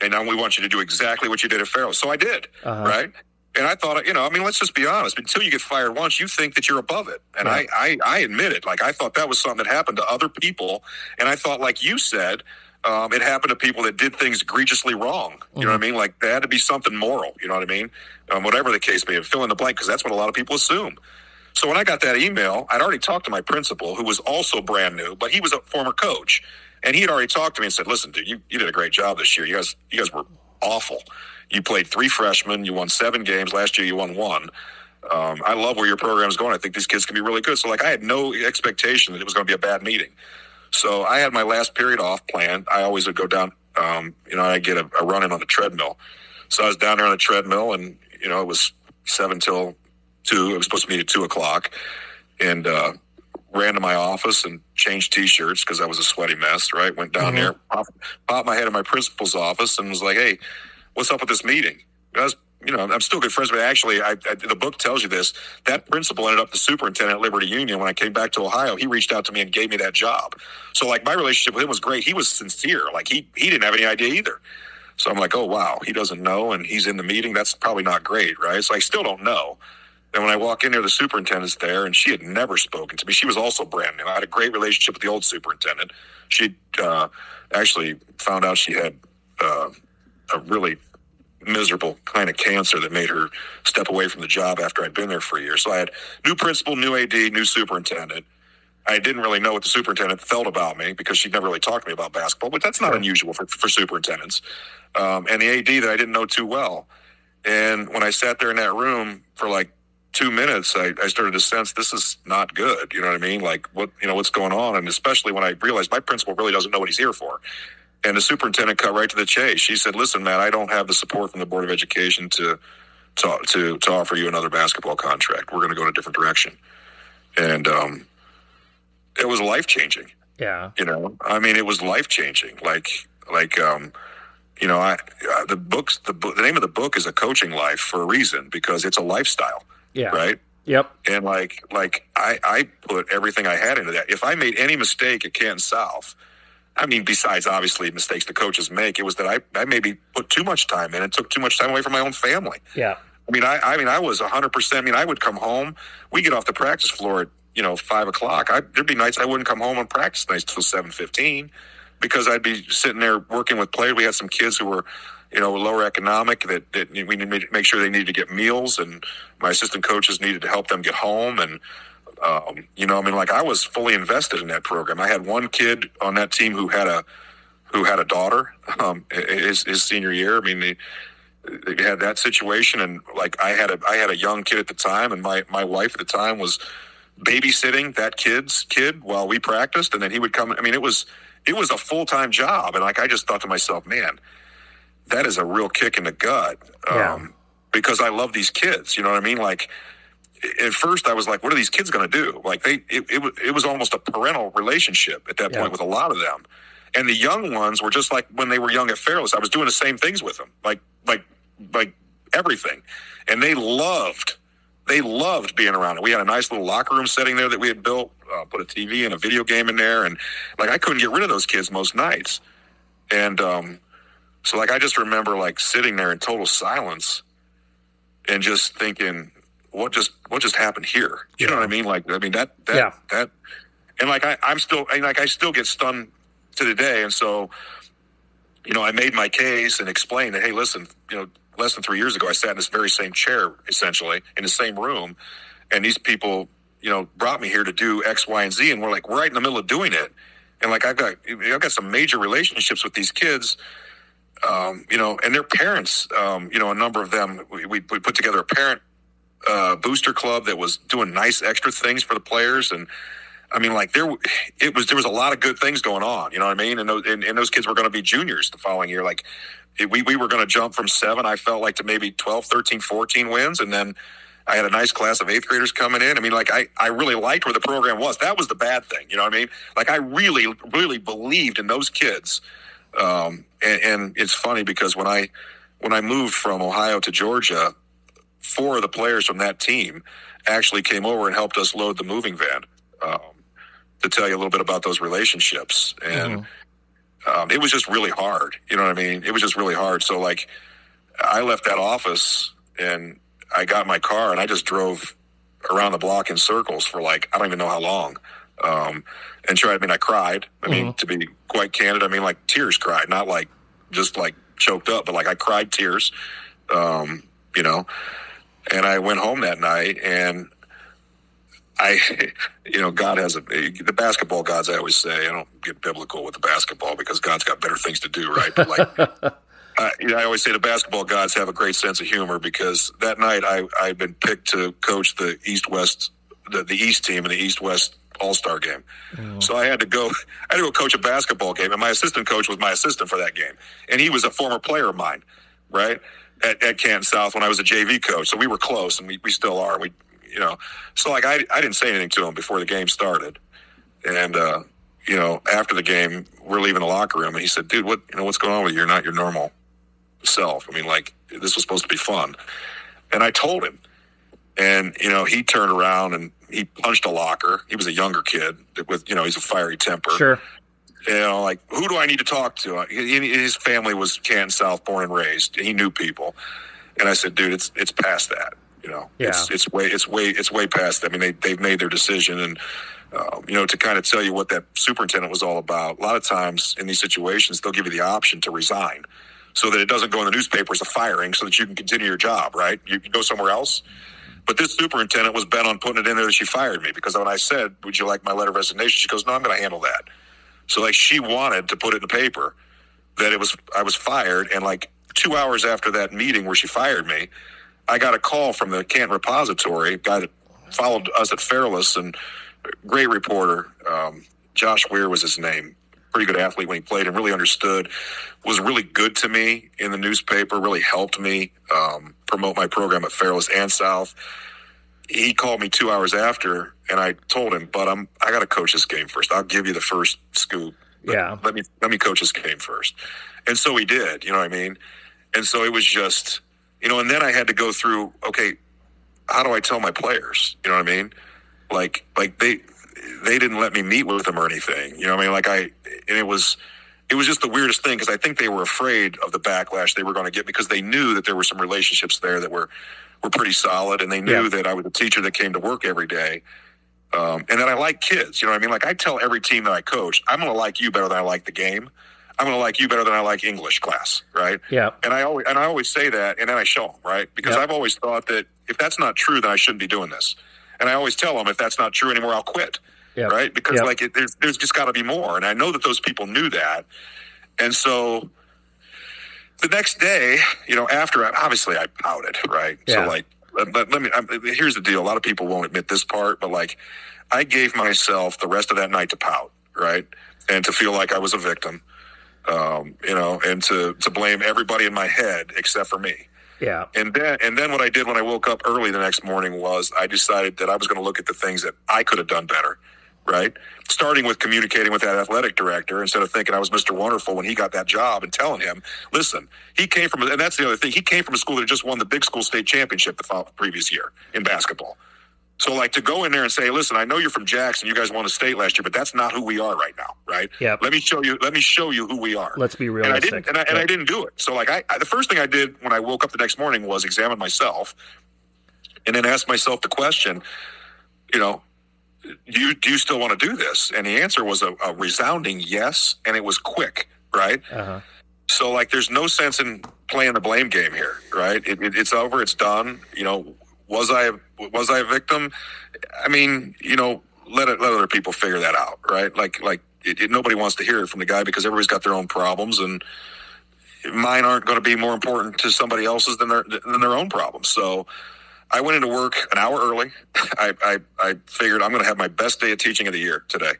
And now we want you to do exactly what you did at Fairless. So I did. Uh-huh. Right. And I thought, you know, I mean, let's just be honest. Until you get fired once, you think that you're above it. And I, I, I admit it. Like, I thought that was something that happened to other people. And I thought, like you said, um, it happened to people that did things egregiously wrong. You mm-hmm. know what I mm-hmm. mean? Like there had to be something moral. You know what I mean? Um, whatever the case may be, fill in the blank because that's what a lot of people assume. So when I got that email, I'd already talked to my principal, who was also brand new, but he was a former coach, and he had already talked to me and said, "Listen, dude, you, you did a great job this year. You guys, you guys were awful. You played three freshmen. You won seven games last year. You won one." Um, I love where your program is going. I think these kids can be really good. So, like, I had no expectation that it was going to be a bad meeting. So I had my last period off planned. I always would go down, um, you know, I get a, a run in on the treadmill. So I was down there on the treadmill, and you know, it was seven till two. It was supposed to be at two o'clock, and uh, ran to my office and changed t-shirts because I was a sweaty mess. Right, went down mm-hmm. there, popped, popped my head in my principal's office, and was like, "Hey, what's up with this meeting?" Was you know, I'm still good friends, but actually, I, I, the book tells you this. That principal ended up the superintendent at Liberty Union. When I came back to Ohio, he reached out to me and gave me that job. So, like, my relationship with him was great. He was sincere. Like, he he didn't have any idea either. So I'm like, oh wow, he doesn't know, and he's in the meeting. That's probably not great, right? So I still don't know. And when I walk in there, the superintendent's there, and she had never spoken to me. She was also brand new. I had a great relationship with the old superintendent. She uh, actually found out she had uh, a really miserable kind of cancer that made her step away from the job after I'd been there for a year. So I had new principal, new AD, new superintendent. I didn't really know what the superintendent felt about me because she'd never really talked to me about basketball, but that's not sure. unusual for, for superintendents. Um, and the AD that I didn't know too well. And when I sat there in that room for like two minutes, I, I started to sense this is not good. You know what I mean? Like what, you know, what's going on? And especially when I realized my principal really doesn't know what he's here for. And the superintendent cut right to the chase. She said, "Listen, man, I don't have the support from the board of education to to to, to offer you another basketball contract. We're going to go in a different direction." And um, it was life changing. Yeah. You know, I mean, it was life changing. Like, like, um, you know, I uh, the books the the name of the book is a coaching life for a reason because it's a lifestyle. Yeah. Right. Yep. And like like I I put everything I had into that. If I made any mistake at Canton South, I mean, besides obviously mistakes the coaches make, it was that I I maybe put too much time in and took too much time away from my own family. Yeah. I mean, I I mean, I was hundred percent. I mean, I would come home. We get off the practice floor at you know five o'clock. I, there'd be nights I wouldn't come home on practice nights till seven fifteen because I'd be sitting there working with players. We had some kids who were, you know, lower economic that, that we needed to make sure they needed to get meals, and my assistant coaches needed to help them get home. And um, you know, I mean, like I was fully invested in that program. I had one kid on that team who had a who had a daughter um, his, his senior year. I mean, they, they had that situation, and like I had a I had a young kid at the time, and my my wife at the time was babysitting that kid's kid while we practiced, and then he would come. I mean, it was it was a full time job, and like I just thought to myself, man, that is a real kick in the gut. Yeah. Um, because I love these kids, you know what I mean? Like at first, I was like, what are these kids going to do? Like they, it, it, it, was almost a parental relationship at that yeah. point with a lot of them, and the young ones were just like when they were young at Fairless. I was doing the same things with them, like like like everything, and they loved they loved being around it. We had a nice little locker room setting there that we had built, uh, put a TV and a video game in there, and like I couldn't get rid of those kids most nights. And um, so, like, I just remember like sitting there in total silence and just thinking, what just what just happened here? You yeah. know what I mean? Like, I mean that that yeah. that, and like I, I'm still I, like I still get stunned to the day, and so you know I made my case and explained that hey, listen, you know less than three years ago, I sat in this very same chair, essentially, in the same room. And these people, you know, brought me here to do X, Y, and Z. And we're like, we're right in the middle of doing it. And like, I've got, I've got some major relationships with these kids, um, you know, and their parents, um, you know, a number of them, we, we put together a parent uh, booster club that was doing nice extra things for the players. And, I mean, like there, it was there was a lot of good things going on. You know what I mean? And those and, and those kids were going to be juniors the following year. Like we, we were going to jump from seven, I felt like, to maybe 12, 13, 14 wins. And then I had a nice class of eighth graders coming in. I mean, like, I, I really liked where the program was. That was the bad thing. You know what I mean? Like, I really, really believed in those kids. Um, and, and it's funny because when I, when I moved from Ohio to Georgia, four of the players from that team actually came over and helped us load the moving van. Um, to tell you a little bit about those relationships. And mm-hmm um, it was just really hard. You know what I mean? It was just really hard. So like, I left that office and I got my car and I just drove around the block in circles for like I don't even know how long. Um, and sure, I mean, I cried. I mean, mm-hmm. to be quite candid, I mean, like tears cried, not like just like choked up, but like I cried tears. Um, you know, and I went home that night and I, you know, God has a the basketball gods. I always say I don't get biblical with the basketball because God's got better things to do, right? But like, uh, you know, I always say the basketball gods have a great sense of humor because that night I I'd been picked to coach the East West the, the East team in the East West All Star game, oh. so I had to go. I had to go coach a basketball game, and my assistant coach was my assistant for that game, and he was a former player of mine, right? At, at Canton South when I was a JV coach, so we were close, and we, we still are. We you know. So like I I didn't say anything to him before the game started, and uh, you know after the game we're leaving the locker room and he said, "Dude, what you know what's going on with you? You're not your normal self. I mean, like this was supposed to be fun." And I told him, and you know he turned around and he punched a locker. He was a younger kid with you know he's a fiery temper. Sure. You know, like who do I need to talk to? His family was Canton South, born and raised. He knew people, and I said, "Dude, it's it's past that." You know, yeah. it's it's way it's way it's way past. I mean, they they've made their decision, and um, you know, to kind of tell you what that superintendent was all about. A lot of times in these situations, they'll give you the option to resign, so that it doesn't go in the newspaper as a firing, so that you can continue your job. Right? You can go somewhere else. But this superintendent was bent on putting it in there that she fired me because when I said, "Would you like my letter of resignation?" She goes, "No, I'm going to handle that." So like she wanted to put it in the paper that it was I was fired, and like two hours after that meeting where she fired me, I got a call from the Canton Repository, guy that followed us at Fairless, and great reporter. Um, Josh Weir was his name. Pretty good athlete when he played and really understood. Was really good to me in the newspaper. Really helped me um, promote my program at Fairless and South. He called me two hours after, and I told him, "But I'm I got to coach this game first. I'll give you the first scoop. Yeah, let me let me coach this game first. And so he did. You know what I mean? And so it was just, you know, and then I had to go through. Okay, how do I tell my players? You know what I mean? Like like they they didn't let me meet with them or anything. You know what I mean? Like I and it was it was just the weirdest thing because I think they were afraid of the backlash they were going to get because they knew that there were some relationships there that were were pretty solid, and they knew yeah. that I was a teacher that came to work every day, um, and that I like kids. You know what I mean? Like I tell every team that I coach, I'm going to like you better than I like the game. I'm going to like you better than I like English class, right? Yeah. And I always and I always say that, and then I show them, right? Because yep. I've always thought that if that's not true, then I shouldn't be doing this. And I always tell them if that's not true anymore, I'll quit. Yep. Right? Because yep. like it, there's there's just got to be more, and I know that those people knew that, and so the next day, you know, after I, obviously I pouted, right? Yeah. So like, let, let me. I'm, here's the deal. A lot of people won't admit this part, but like, I gave myself the rest of that night to pout, right, and to feel like I was a victim, um, you know, and to to blame everybody in my head except for me. Yeah. And then and then what I did when I woke up early the next morning was I decided that I was going to look at the things that I could have done better right? Starting with communicating with that athletic director instead of thinking I was Mr. Wonderful when he got that job and telling him, listen, he came from, and that's the other thing, he came from a school that just won the big school state championship the previous year in basketball. So, like, to go in there and say, listen, I know you're from Jackson, you guys won a state last year, but that's not who we are right now, right? Yeah. Let me show you. Let me show you who we are. Let's be realistic. And I didn't, and I, and I didn't do it. So, like, I, I, the first thing I did when I woke up the next morning was examine myself, and then ask myself the question, you know, do you, do you still want to do this? And the answer was a, a resounding yes, and it was quick, right? Uh-huh. So, like, there's no sense in playing the blame game here, right? It, it, it's over, it's done. You know, was I was I a victim? I mean, you know, let it, let other people figure that out, right? Like, like it, nobody wants to hear it from the guy because everybody's got their own problems, and mine aren't going to be more important to somebody else's than their than their own problems. So, I went into work an hour early. I, I, I figured I'm going to have my best day of teaching of the year today.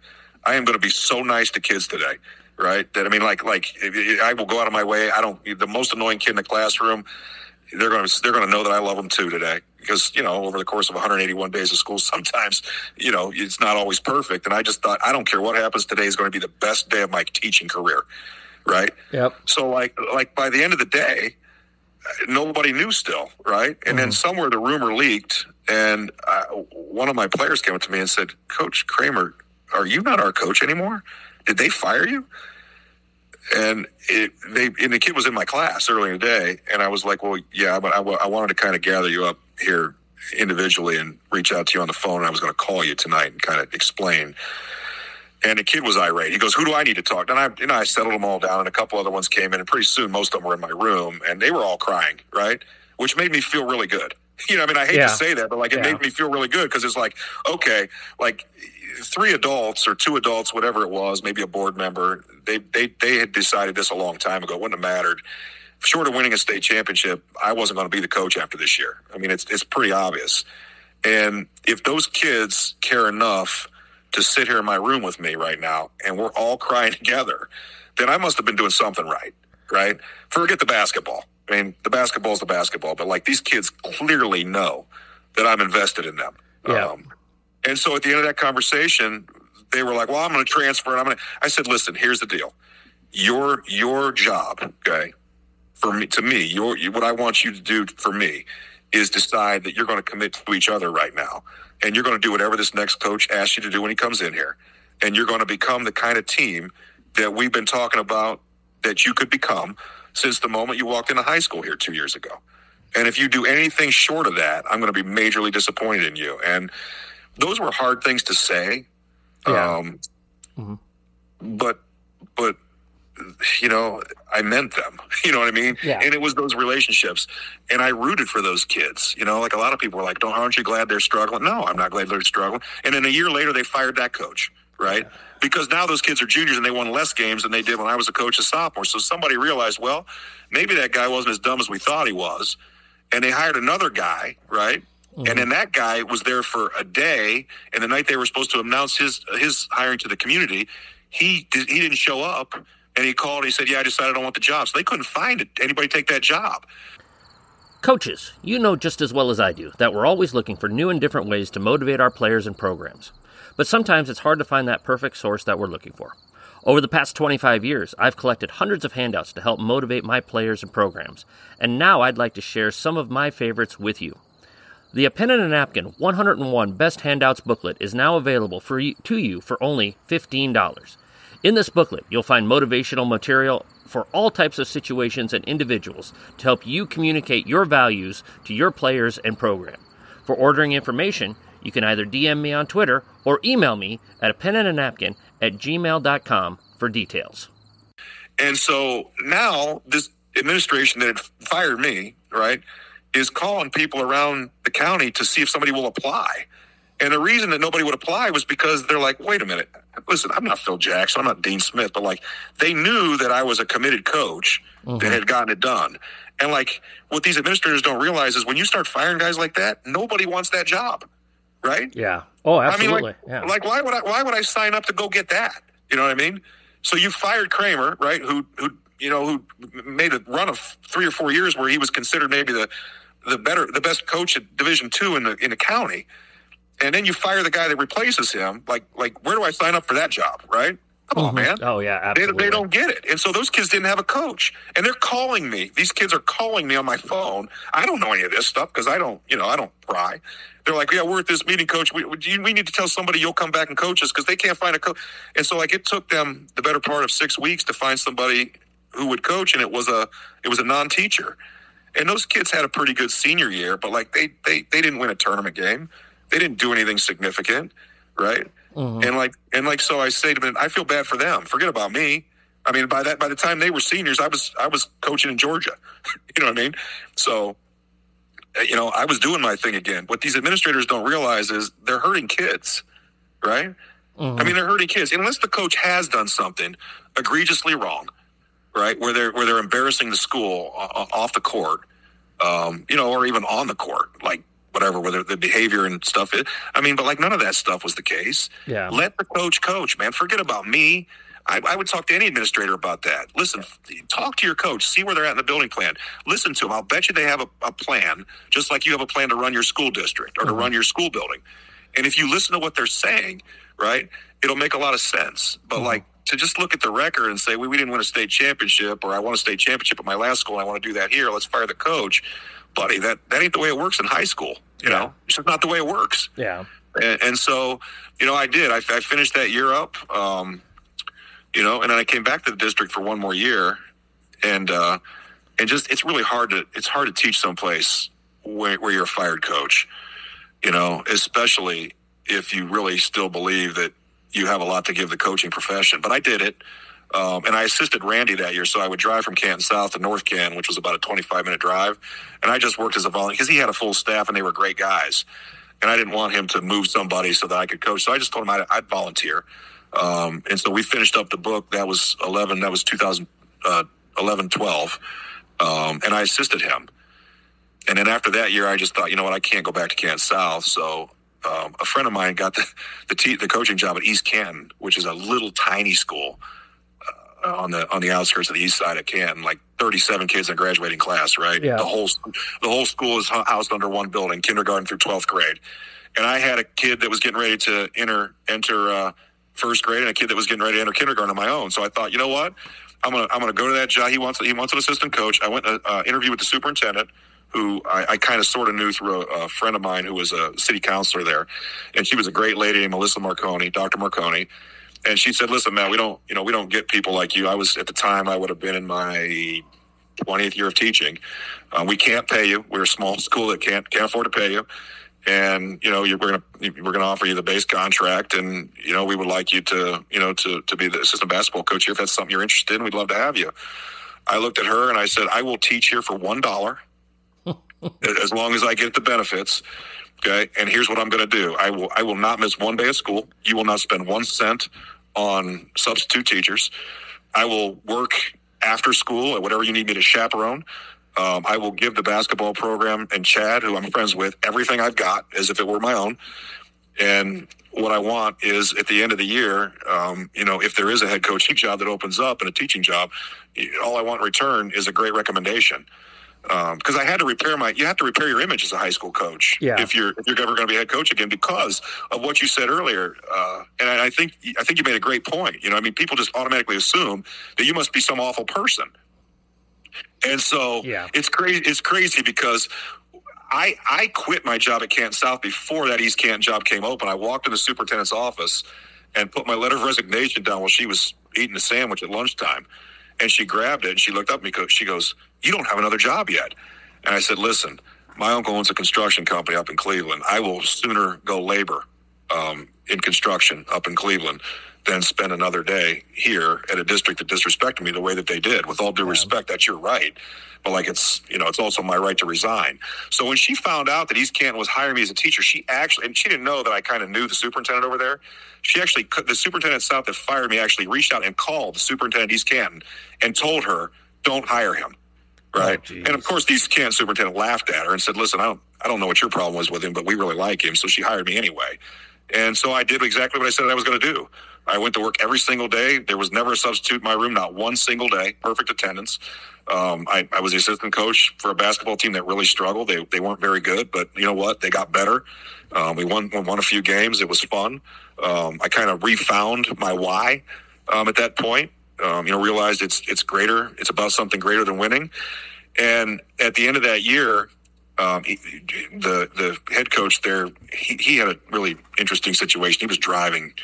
I am going to be so nice to kids today, right? That I mean, like, like I will go out of my way. I don't. The most annoying kid in the classroom, they're going to they're going to know that I love them too today because you know over the course of 181 days of school, sometimes you know it's not always perfect. And I just thought I don't care what happens today is going to be the best day of my teaching career, right? Yep. So like like by the end of the day nobody knew still, right? And mm-hmm. then somewhere the rumor leaked, and uh, one of my players came up to me and said, "Coach Kramer, are you not our coach anymore? Did they fire you?" And it, they and the kid was in my class earlier in the day, and I was like, "Well, yeah, but I, I wanted to kind of gather you up here individually and reach out to you on the phone. And I was going to call you tonight and kind of explain." And the kid was irate. He goes, "Who do I need to talk?" To? And I, you know, I settled them all down, and a couple other ones came in, and pretty soon most of them were in my room, and they were all crying, right? Which made me feel really good. You know, I mean, I hate yeah. to say that, but like it yeah. made me feel really good because it's like, okay, like three adults or two adults, whatever it was, maybe a board member, they they they had decided this a long time ago. It wouldn't have mattered. Short of winning a state championship, I wasn't going to be the coach after this year. I mean, it's it's pretty obvious. And if those kids care enough to sit here in my room with me right now and we're all crying together, then I must have been doing something right, right? Forget the basketball. I mean, the basketball is the basketball, but like these kids clearly know that I'm invested in them. Yeah. Um, and so at the end of that conversation, they were like, "Well, I'm going to transfer." And I'm going to. I said, "Listen, here's the deal. Your your job, okay, for me to me, your what I want you to do for me is decide that you're going to commit to each other right now and you're going to do whatever this next coach asks you to do when he comes in here. And you're going to become the kind of team that we've been talking about that you could become since the moment you walked into high school here two years ago. And if you do anything short of that, I'm going to be majorly disappointed in you. And those were hard things to say. Yeah. Um, mm-hmm. But, but you know, I meant them. You know what I mean? Yeah. And it was those relationships. And I rooted for those kids. You know, like a lot of people were like, Don't aren't you glad they're struggling? No, I'm not glad they're struggling. And then a year later they fired that coach, right? Yeah. Because now those kids are juniors and they won less games than they did when I was a coach as sophomore. So somebody realized, well, maybe that guy wasn't as dumb as we thought he was. And they hired another guy, right? Mm-hmm. And then that guy was there for a day, and the night they were supposed to announce his his hiring to the community, he did, he didn't show up and he called. And he said, "Yeah, I decided I don't want the job." So they couldn't find it. anybody take that job. Coaches, you know just as well as I do that we're always looking for new and different ways to motivate our players and programs. But sometimes it's hard to find that perfect source that we're looking for. Over the past 25 years, I've collected hundreds of handouts to help motivate my players and programs, and now I'd like to share some of my favorites with you. The A Pen and a Napkin 101 Best Handouts booklet is now available for you, to you for only $15. In this booklet, you'll find motivational material for all types of situations and individuals to help you communicate your values to your players and program. For ordering information, you can either DM me on Twitter or email me at a pen and a napkin at gmail.com for details. And so now this administration that fired me, right, is calling people around the county to see if somebody will apply. And the reason that nobody would apply was because they're like, wait a minute, listen, I'm not Phil Jackson, I'm not Dean Smith, but like they knew that I was a committed coach mm-hmm. that had gotten it done. And like what these administrators don't realize is when you start firing guys like that, nobody wants that job. Right? Yeah. Oh, absolutely. I mean, like, yeah. like why would I why would I sign up to go get that? You know what I mean? So you fired Kramer, right? Who who you know who made a run of three or four years where he was considered maybe the the better the best coach at Division two in the in the county and then you fire the guy that replaces him. Like, like where do I sign up for that job? Right? Come mm-hmm. on, man. Oh yeah, absolutely. They, they, don't get it, and so those kids didn't have a coach, and they're calling me. These kids are calling me on my phone. I don't know any of this stuff because I don't, you know, I don't pry. They're like, yeah, we're at this meeting, coach. We, we need to tell somebody you'll come back and coach us because they can't find a coach. And so, like, it took them the better part of six weeks to find somebody who would coach, and it was a it was a non teacher. And those kids had a pretty good senior year, but like they they they didn't win a tournament game they didn't do anything significant, right? Mm-hmm. And like and like so I say to them, I feel bad for them. Forget about me. I mean, by that by the time they were seniors, I was I was coaching in Georgia. you know what I mean? So uh, you know, I was doing my thing again. What these administrators don't realize is they're hurting kids, right? Mm-hmm. I mean, they're hurting kids unless the coach has done something egregiously wrong, right? Where they're where they're embarrassing the school off the court, um, you know, or even on the court, like whatever, whether the behavior and stuff. Is, I mean, but like none of that stuff was the case. Yeah. Let the coach coach, man. Forget about me. I, I, would talk to any administrator about that. Listen, talk to your coach, see where they're at in the building plan. Listen to them. I'll bet you they have a, a plan, just like you have a plan to run your school district or mm-hmm. to run your school building. And if you listen to what they're saying, right, it'll make a lot of sense. But mm-hmm. like to just look at the record and say, we, we didn't win a state championship, or I won a state championship at my last school, and I want to do that here. Let's fire the coach buddy, that that ain't the way it works in high school. You yeah. know, it's just not the way it works. Yeah. And, and so, you know, I did. I, I finished that year up. Um, you know, and then I came back to the district for one more year, and uh, and just it's really hard to it's hard to teach someplace where, where you're a fired coach. You know, especially if you really still believe that you have a lot to give the coaching profession. But I did it. Um, and I assisted Randy that year, so I would drive from Canton South to North Canton, which was about a 25 minute drive. And I just worked as a volunteer because he had a full staff and they were great guys. And I didn't want him to move somebody so that I could coach. So I just told him I'd, I'd volunteer. Um, and so we finished up the book. That was 11, that was 2011, uh, 12. Um, and I assisted him. And then after that year, I just thought, you know what, I can't go back to Canton South. So um, a friend of mine got the the, te- the coaching job at East Canton, which is a little tiny school uh, on the on the outskirts of the east side of Canton, like 37 kids in a graduating class, right? Yeah. The whole the whole school is housed under one building, kindergarten through 12th grade. And I had a kid that was getting ready to enter enter uh, first grade, and a kid that was getting ready to enter kindergarten on my own. So I thought, you know what, I'm gonna I'm gonna go to that job. He wants he wants an assistant coach. I went to uh, interview with the superintendent who I, I kind of sort of knew through a, a, friend of mine who was a city councilor there, and she was a great lady, Melissa Marconi, Dr. Marconi, and she said, "Listen, man, we don't, you know, we don't get people like you. I was at the time, I would have been in my 20th year of teaching. Uh, we can't pay you. We're a small school that can't can't afford to pay you, and you know, we're gonna we're gonna offer you the base contract, and you know, we would like you to, you know, to to be the assistant basketball coach here. If that's something you're interested in, we'd love to have you." I looked at her and I said, "I will teach here for one dollar, as long as I get the benefits." Okay, and here's what I'm going to do. I will I will not miss one day of school. You will not spend one cent on substitute teachers. I will work after school at whatever you need me to chaperone. Um, I will give the basketball program and Chad, who I'm friends with, everything I've got as if it were my own. And what I want is at the end of the year, um, you know, if there is a head coaching job that opens up and a teaching job, all I want in return is a great recommendation. Because um, I had to repair my. You have to repair your image as a high school coach yeah. if you're if you're ever going to be head coach again because of what you said earlier. Uh, and I, I think I think you made a great point. You know, I mean, people just automatically assume that you must be some awful person, and so yeah. it's crazy. It's crazy because I I quit my job at Canton South before that East Canton job came open. I walked in the superintendent's office and put my letter of resignation down while she was eating a sandwich at lunchtime. And she grabbed it and she looked up at me. She goes, "You don't have another job yet." And I said, "Listen, my uncle owns a construction company up in Cleveland. I will sooner go labor um, in construction up in Cleveland than spend another day here at a district that disrespected me the way that they did. With all due respect, that's your right. But like it's you know it's also my right to resign. So when she found out that East Canton was hiring me as a teacher, she actually and she didn't know that I kind of knew the superintendent over there she actually the superintendent south that fired me actually reached out and called the superintendent East Canton and told her, "Don't hire him." Oh, right, oh, and of course, the East Canton superintendent laughed at her and said, "Listen, I don't, I don't know what your problem was with him, but we really like him, so she hired me anyway." And so I did exactly what I said I was going to do. I went to work every single day. There was never a substitute in my room, not one single day. Perfect attendance. Um, I, I, was the assistant coach for a basketball team that really struggled. They, they weren't very good, but you know what? They got better. Um, we won, won a few games. It was fun. Um, I kind of refound my why um, at that point. Um, you know, realized it's it's greater. It's about something greater than winning. And at the end of that year, um, he, the the head coach there, he, he had a really interesting situation. He was driving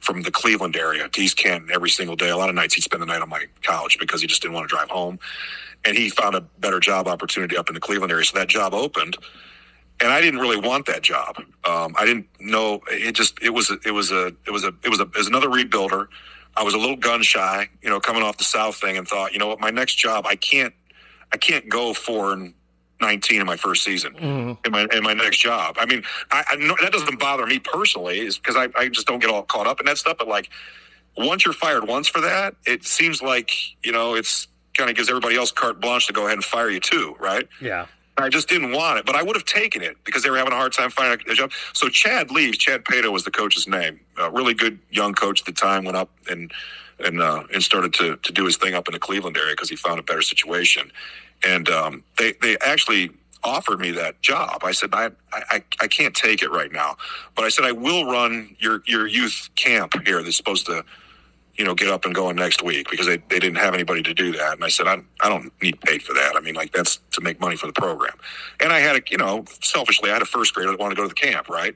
from the Cleveland area to East Canton every single day. A lot of nights he'd spend the night on my couch because he just didn't want to drive home. And he found a better job opportunity up in the Cleveland area. So that job opened and I didn't really want that job. Um, I didn't know it. Just it was it was a it was a it was a was another rebuilder. I was a little gun shy, you know, coming off the South thing, and thought, you know what, my next job, I can't I can't go four and nineteen in my first season mm-hmm. in my in my next job. I mean, I, I know, that doesn't bother me personally, is because I, I just don't get all caught up in that stuff. But like, once you're fired once for that, it seems like you know it's kind of gives everybody else carte blanche to go ahead and fire you too, right? Yeah. I just didn't want it, but I would have taken it because they were having a hard time finding a job. So Chad leaves. Chad Pato was the coach's name. A really good young coach at the time. Went up and and uh, and started to to do his thing up in the Cleveland area because he found a better situation. And um, they they actually offered me that job. I said I, I I can't take it right now, but I said I will run your your youth camp here that's supposed to you know, get up and going next week because they, they didn't have anybody to do that. And I said, I, I don't need paid for that. I mean, like that's to make money for the program. And I had a, you know, selfishly, I had a first grader that wanted to go to the camp, right?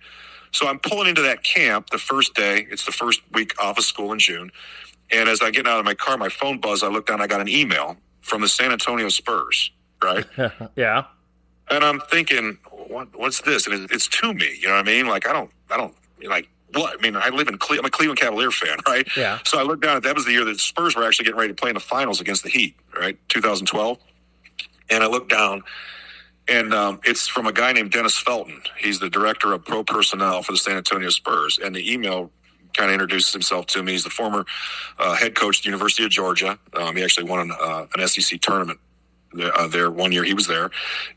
So I'm pulling into that camp the first day. It's the first week off of school in June. And as I get out of my car, my phone buzz, I look down, I got an email from the San Antonio Spurs, right? yeah. And I'm thinking, what, what's this? And it's to me, you know what I mean? Like, I don't, I don't, like, what? I mean, I live in Cle- I'm a Cleveland Cavalier fan, right? Yeah. So I looked down at that was the year that the Spurs were actually getting ready to play in the finals against the Heat, right? 2012. And I looked down, and um, it's from a guy named Dennis Felton. He's the director of pro personnel for the San Antonio Spurs. And the email kind of introduces himself to me. He's the former uh, head coach at the University of Georgia. Um, he actually won an, uh, an SEC tournament there, uh, there one year. He was there,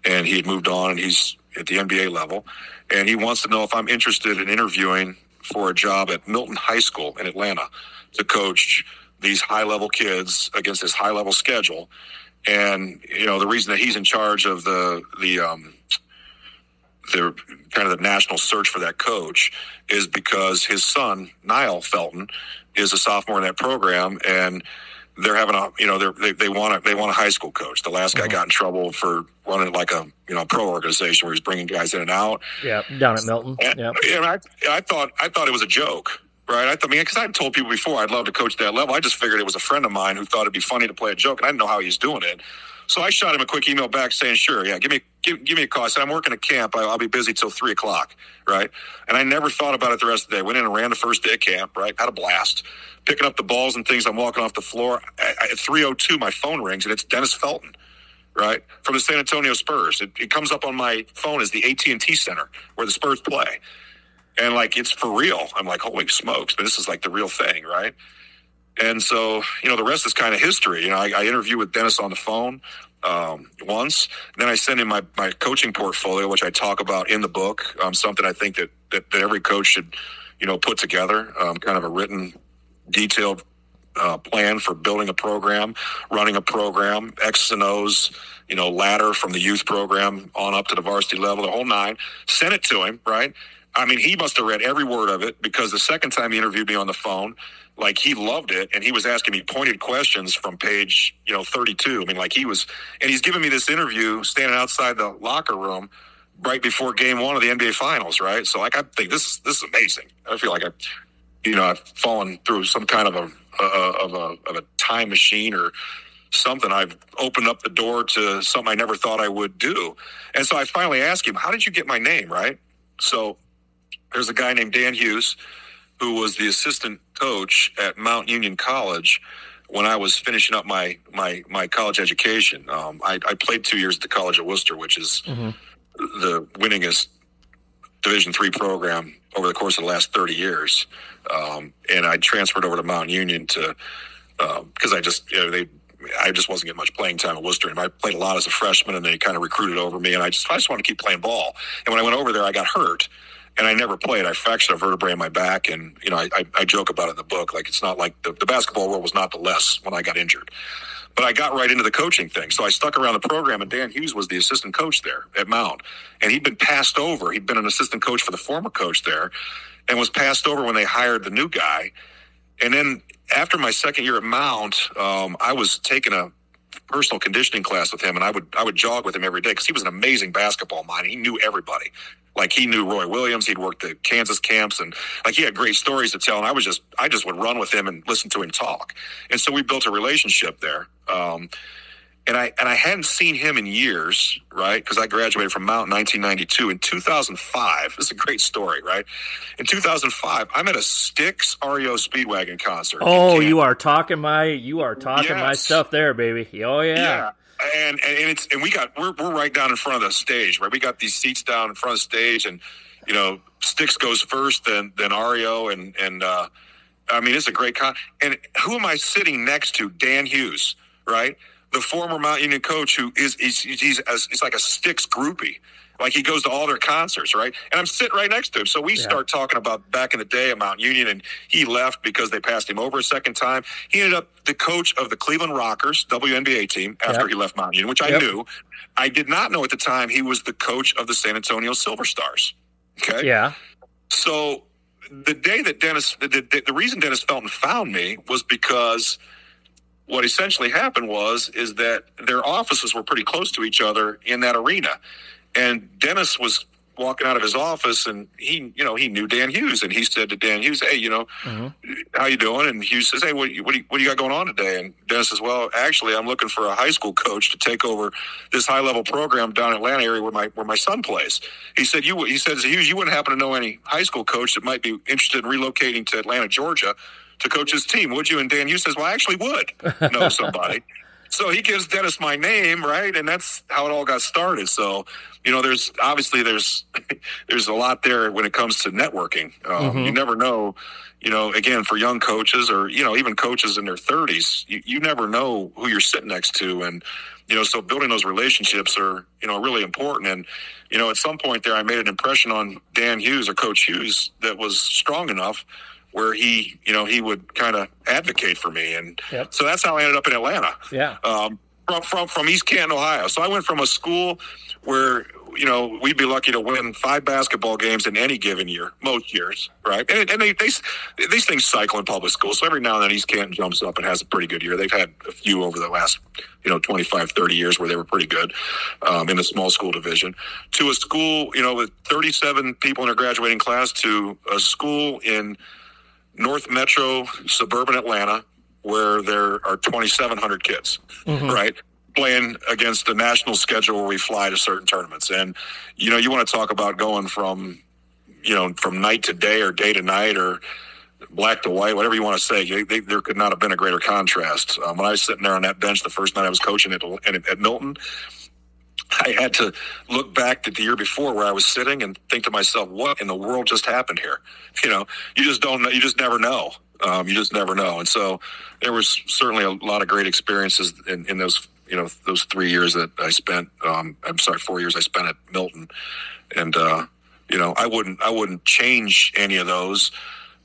and he had moved on, and he's at the NBA level. And he wants to know if I'm interested in interviewing for a job at Milton High School in Atlanta to coach these high level kids against this high level schedule. And you know the reason that he's in charge of the the um, the kind of the national search for that coach is because his son Niall Felton is a sophomore in that program and they're having a you know they they want a they want a high school coach. The last guy mm-hmm. got in trouble for running like a you know pro organization where he's bringing guys in and out. Yeah, down at Milton. Yeah, and I I thought I thought it was a joke. Right, I, th- I mean, because I told people before I'd love to coach that level. I just figured it was a friend of mine who thought it'd be funny to play a joke, and I didn't know how he was doing it. So I shot him a quick email back saying, "Sure, yeah, give me give, give me a call." I said, "I'm working a camp. I, will be busy till three o'clock." Right, and I never thought about it the rest of the day. Went in and ran the first day of camp. Right, had a blast picking up the balls and things. I'm walking off the floor. At 3:02, my phone rings, and it's Dennis Felton, right from the San Antonio Spurs. It, it comes up on my phone as the AT and T Center where the Spurs play, and like it's for real. I'm like, holy smokes, but this is like the real thing, right? And so, you know, the rest is kind of history. You know, I, I interview with Dennis on the phone um, once. Then I send in my, my coaching portfolio, which I talk about in the book. Um, something I think that, that, that every coach should, you know, put together, um, kind of a written detailed uh, plan for building a program, running a program, X and O's, you know, ladder from the youth program on up to the varsity level, the whole nine. Send it to him, right? I mean, he must have read every word of it because the second time he interviewed me on the phone, like he loved it and he was asking me pointed questions from page, you know, 32. I mean, like he was, and he's giving me this interview standing outside the locker room right before game one of the NBA finals, right? So like, I think this, is, this is amazing. I feel like I, you know, I've fallen through some kind of a, of a, of a time machine or something. I've opened up the door to something I never thought I would do. And so I finally asked him, how did you get my name? Right. So there's a guy named Dan Hughes who was the assistant coach at Mount Union College when I was finishing up my my my college education. Um, I, I, played two years at the College of Wooster, which is mm-hmm. the winningest Division three program over the course of the last thirty years. Um, and I transferred over to Mount Union to because um, I just you know they I just wasn't getting much playing time at Wooster. And I played a lot as a freshman, and they kind of recruited over me. And I just I just wanted to keep playing ball. And when I went over there, I got hurt and I never played. I fractured a vertebrae in my back, and you know, I, I, I joke about it in the book. Like it's not like the, the basketball world was not the less when I got injured, but I got right into the coaching thing. So I stuck around the program, and Dan Hughes was the assistant coach there at Mount, and he'd been passed over. He'd been an assistant coach for the former coach there, and was passed over when they hired the new guy. And then after my second year at Mount, um, I was taking a personal conditioning class with him, and I would I would jog with him every day because he was an amazing basketball mind. He knew everybody. Like he knew Roy Williams. He'd worked the Kansas camps, and like he had great stories to tell. And I was just I just would run with him and listen to him talk. And so we built a relationship there. Um, and I and I hadn't seen him in years, right? Because I graduated from Mount in 1992. In 2005, this is a great story, right? In 2005, I'm at a Styx REO Speedwagon concert. Oh, you are talking my you are talking yes. my stuff there, baby. Oh yeah. Yeah. And, and it's and we got we're we're right down in front of the stage, right? We got these seats down in front of the stage, and you know, Styx goes first, then then REO, and and uh, I mean, it's a great con. And who am I sitting next to? Dan Hughes, right? the former Mount Union coach who is he's, he's, he's like a Styx groupie. Like he goes to all their concerts, right? And I'm sitting right next to him. So we yeah. start talking about back in the day at Mount Union, and he left because they passed him over a second time. He ended up the coach of the Cleveland Rockers, WNBA team, after yep. he left Mount Union, which I yep. knew. I did not know at the time he was the coach of the San Antonio Silver Stars. Okay. Yeah. So the day that Dennis, the, the, the reason Dennis Felton found me was because – what essentially happened was is that their offices were pretty close to each other in that arena and dennis was walking out of his office and he you know he knew dan hughes and he said to dan hughes hey you know mm-hmm. how you doing and hughes says hey what, what, do you, what do you got going on today and dennis says well actually i'm looking for a high school coach to take over this high level program down in atlanta area where my where my son plays he said you he says hughes you wouldn't happen to know any high school coach that might be interested in relocating to atlanta georgia to coach his team, would you? And Dan Hughes says, well, I actually would know somebody. so he gives Dennis my name, right? And that's how it all got started. So, you know, there's obviously there's there's a lot there when it comes to networking. Um, mm-hmm. You never know, you know, again for young coaches or you know even coaches in their 30s, you, you never know who you're sitting next to, and you know, so building those relationships are you know really important. And you know, at some point there, I made an impression on Dan Hughes or Coach Hughes that was strong enough where he, you know, he would kind of advocate for me, and yep. so that's how I ended up in Atlanta. Yeah, um, from from from East Canton, Ohio. So I went from a school where you know we'd be lucky to win five basketball games in any given year, most years, right? And, and they, they these things cycle in public schools, so every now and then East Canton jumps up and has a pretty good year. They've had a few over the last you know 25 30 years where they were pretty good um, in the small school division to a school you know with 37 people in their graduating class to a school in North Metro, suburban Atlanta, where there are 2,700 kids, mm-hmm. right? Playing against the national schedule where we fly to certain tournaments. And, you know, you want to talk about going from, you know, from night to day or day to night or black to white, whatever you want to say. They, they, there could not have been a greater contrast. Um, when I was sitting there on that bench the first night I was coaching at, at, at Milton, I had to look back at the year before where I was sitting and think to myself, what in the world just happened here? You know, you just don't know. You just never know. Um, you just never know. And so there was certainly a lot of great experiences in, in those, you know, those three years that I spent, um, I'm sorry, four years I spent at Milton. And, uh, you know, I wouldn't, I wouldn't change any of those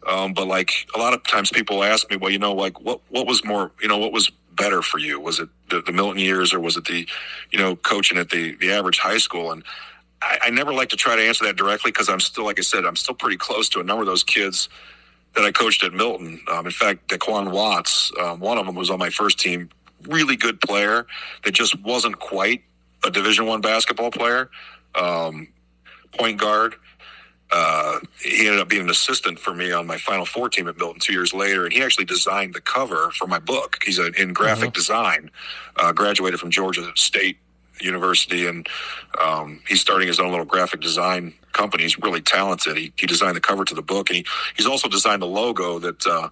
Um, but like a lot of times people ask me, well, you know, like what, what was more, you know, what was better for you? Was it the, the Milton years or was it the, you know, coaching at the, the average high school? And I, I never like to try to answer that directly because I'm still, like I said, I'm still pretty close to a number of those kids that I coached at Milton. Um, in fact, Daquan Watts, um, one of them was on my first team, really good player that just wasn't quite a Division One basketball player, um, point guard. Uh, he ended up being an assistant for me on my Final Four team at Milton two years later, and he actually designed the cover for my book. He's a, in graphic mm-hmm. design, uh, graduated from Georgia State University, and um, he's starting his own little graphic design company. He's really talented. He, he designed the cover to the book, and he, he's also designed the logo that uh,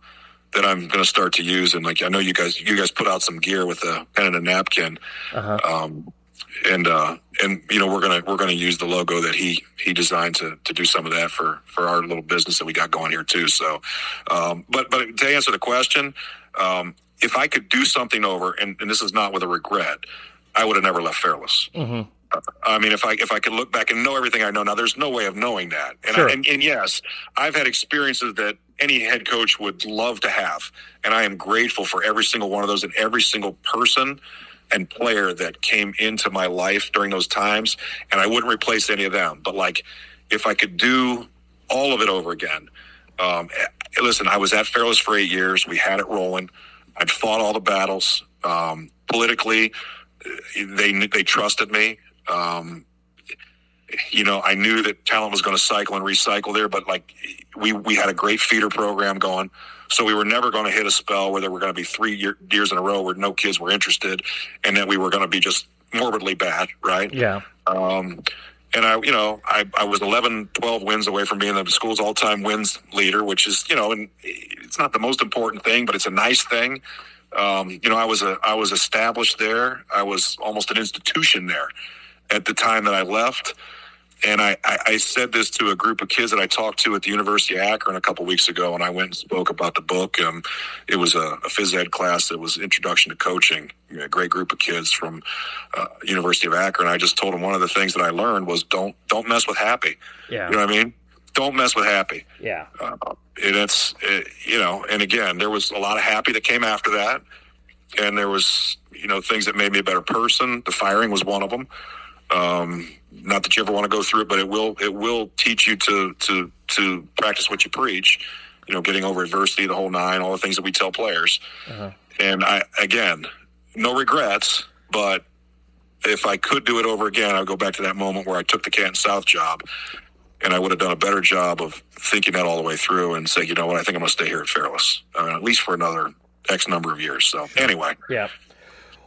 that I'm going to start to use. And like I know you guys, you guys put out some gear with a pen and a napkin. Uh-huh. Um, and uh, and you know we're gonna we're gonna use the logo that he he designed to to do some of that for for our little business that we got going here too. So, um, but but to answer the question, um, if I could do something over, and, and this is not with a regret, I would have never left Fairless. Mm-hmm. I mean, if I if I could look back and know everything I know now, there's no way of knowing that. And, sure. I, and, and yes, I've had experiences that any head coach would love to have, and I am grateful for every single one of those and every single person and player that came into my life during those times. And I wouldn't replace any of them. But like, if I could do all of it over again, um, listen, I was at Fairless for eight years. We had it rolling. I'd fought all the battles. Um, politically, they they trusted me. Um, you know, I knew that talent was going to cycle and recycle there, but like we we had a great feeder program going, so we were never going to hit a spell where there were going to be three year, years in a row where no kids were interested, and that we were going to be just morbidly bad, right? Yeah. Um, and I, you know, I, I was 11, 12 wins away from being the school's all-time wins leader, which is, you know, and it's not the most important thing, but it's a nice thing. Um, you know, I was a I was established there. I was almost an institution there at the time that I left. And I, I, I said this to a group of kids that I talked to at the University of Akron a couple weeks ago, and I went and spoke about the book. Um, it was a, a phys ed class that was Introduction to Coaching. A great group of kids from uh, University of Akron. I just told them one of the things that I learned was don't don't mess with happy. Yeah, you know what I mean. Don't mess with happy. Yeah, uh, and it's it, you know, and again, there was a lot of happy that came after that, and there was you know things that made me a better person. The firing was one of them. Um, not that you ever want to go through it, but it will it will teach you to to to practice what you preach. You know, getting over adversity, the whole nine, all the things that we tell players. Uh-huh. And I again, no regrets, but if I could do it over again, I'd go back to that moment where I took the Canton South job, and I would have done a better job of thinking that all the way through and say, you know what, I think I'm going to stay here at Fairless, uh, at least for another X number of years. So anyway, yeah.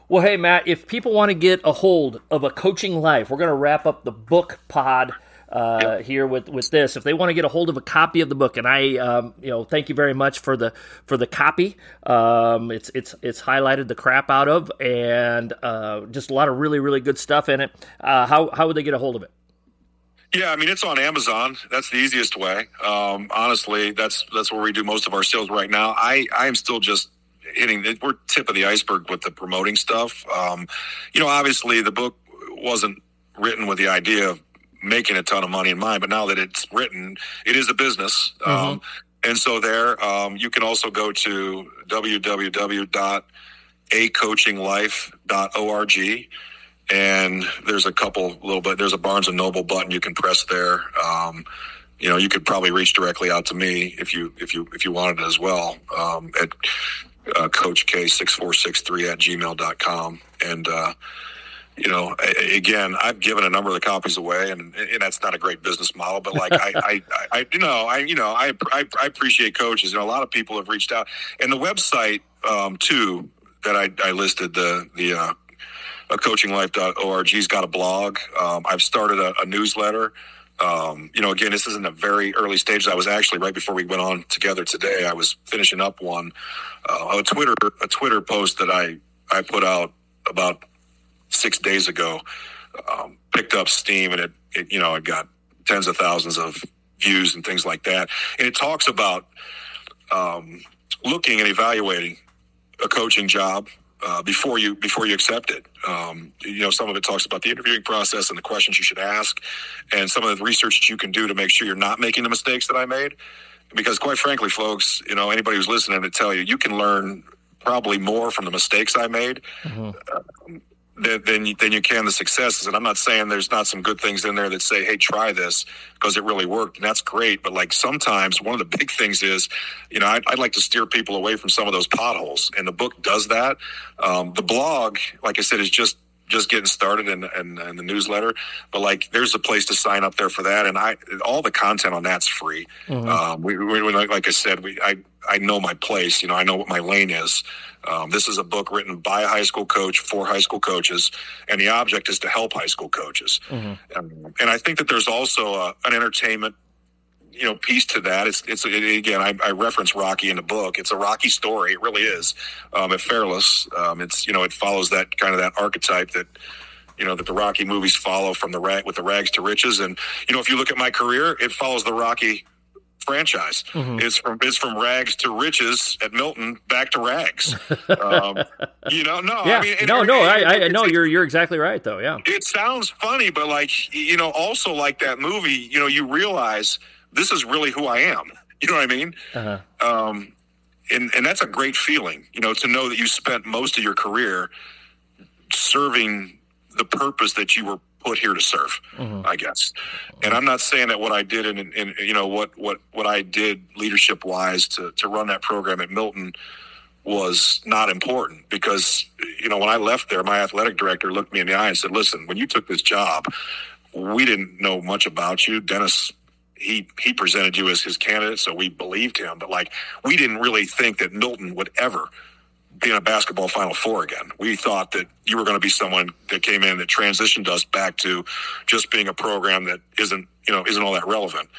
Well, hey, Matt, if people want to get a hold of a coaching life, we're going to wrap up the book pod uh, yep. here with, with this. If they want to get a hold of a copy of the book, and I, um, you know, thank you very much for the for the copy. Um, it's it's it's highlighted the crap out of, and uh, just a lot of really really good stuff in it. Uh, how how would they get a hold of it? Yeah, I mean it's on Amazon. That's the easiest way. Um, honestly, that's that's where we do most of our sales right now. I I am still just hitting we're tip of the iceberg with the promoting stuff. Um, you know, obviously the book wasn't written with the idea of making a ton of money in mind, but now that it's written, it is a business. Mm-hmm. Um, and so there, um, you can also go to www.acoachinglife.org and there's a couple little bit, there's a Barnes and Noble button you can press there. Um, you know, you could probably reach directly out to me if you if you if you wanted as well um, at uh, Coach K6463 at gmail.com. And, uh, you know, again, I've given a number of the copies away, and, and that's not a great business model. But like, I, I, I, you know, I, you know, I, I, I, appreciate coaches. You know, a lot of people have reached out, and the website um, too that I, I listed the the uh, coachinglife.org's got a blog. Um, I've started a, a newsletter. Um, you know, again, this is in the very early stages. I was actually right before we went on together today. I was finishing up one, uh, a Twitter a Twitter post that I I put out about six days ago. Um, picked up steam, and it, it you know it got tens of thousands of views and things like that. And it talks about um, looking and evaluating a coaching job uh, before you before you accept it. Um, you know, some of it talks about the interviewing process and the questions you should ask, and some of the research that you can do to make sure you're not making the mistakes that I made. because quite frankly, folks, you know, anybody who's listening to tell you, you can learn probably more from the mistakes I made. Mm-hmm. Uh, than, than you, you can the successes. And I'm not saying there's not some good things in there that say, "Hey, try this because it really worked," and that's great. But like sometimes one of the big things is, you know, I'd, I'd like to steer people away from some of those potholes, and the book does that. Um, the blog, like I said, is just just getting started and, in, in, the newsletter. But like, there's a place to sign up there for that, and I all the content on that's free. Mm-hmm. Um, we, we, like I said, we I I know my place. You know, I know what my lane is. Um, this is a book written by a high school coach for high school coaches, and the object is to help high school coaches. Mm-hmm. Um, and I think that there's also a, an entertainment you know piece to that. It's it's it, again I, I, reference Rocky in the book. It's a Rocky story. It really is. Um, at Fairless, um, it's you know it follows that kind of that archetype that you know that the Rocky movies follow from the rag with the rags to riches. And you know if you look at my career, it follows the Rocky franchise. Mm-hmm. It's from it's from rags to riches at Milton, back to rags. um, you know, no, yeah, I mean, no, no, I, I no, you're you're exactly right though. Yeah, it sounds funny, but like you know, also like that movie, you know, you realize this is really who I am. You know what I mean? Uh-huh. Um, and and that's a great feeling, you know, to know that you spent most of your career serving the purpose that you were put here to serve, mm-hmm. I guess. And I'm not saying that what I did in, in you know what what what I did leadership wise to to run that program at Milton was not important because you know when I left there, my athletic director looked me in the eye and said, "Listen, when you took this job, we didn't know much about you. Dennis he he presented you as his candidate, so we believed him. But like we didn't really think that Milton would ever be in a basketball Final Four again. We thought that you were going to be someone that came in that transitioned us back to just being a program that isn't you know isn't all that relevant.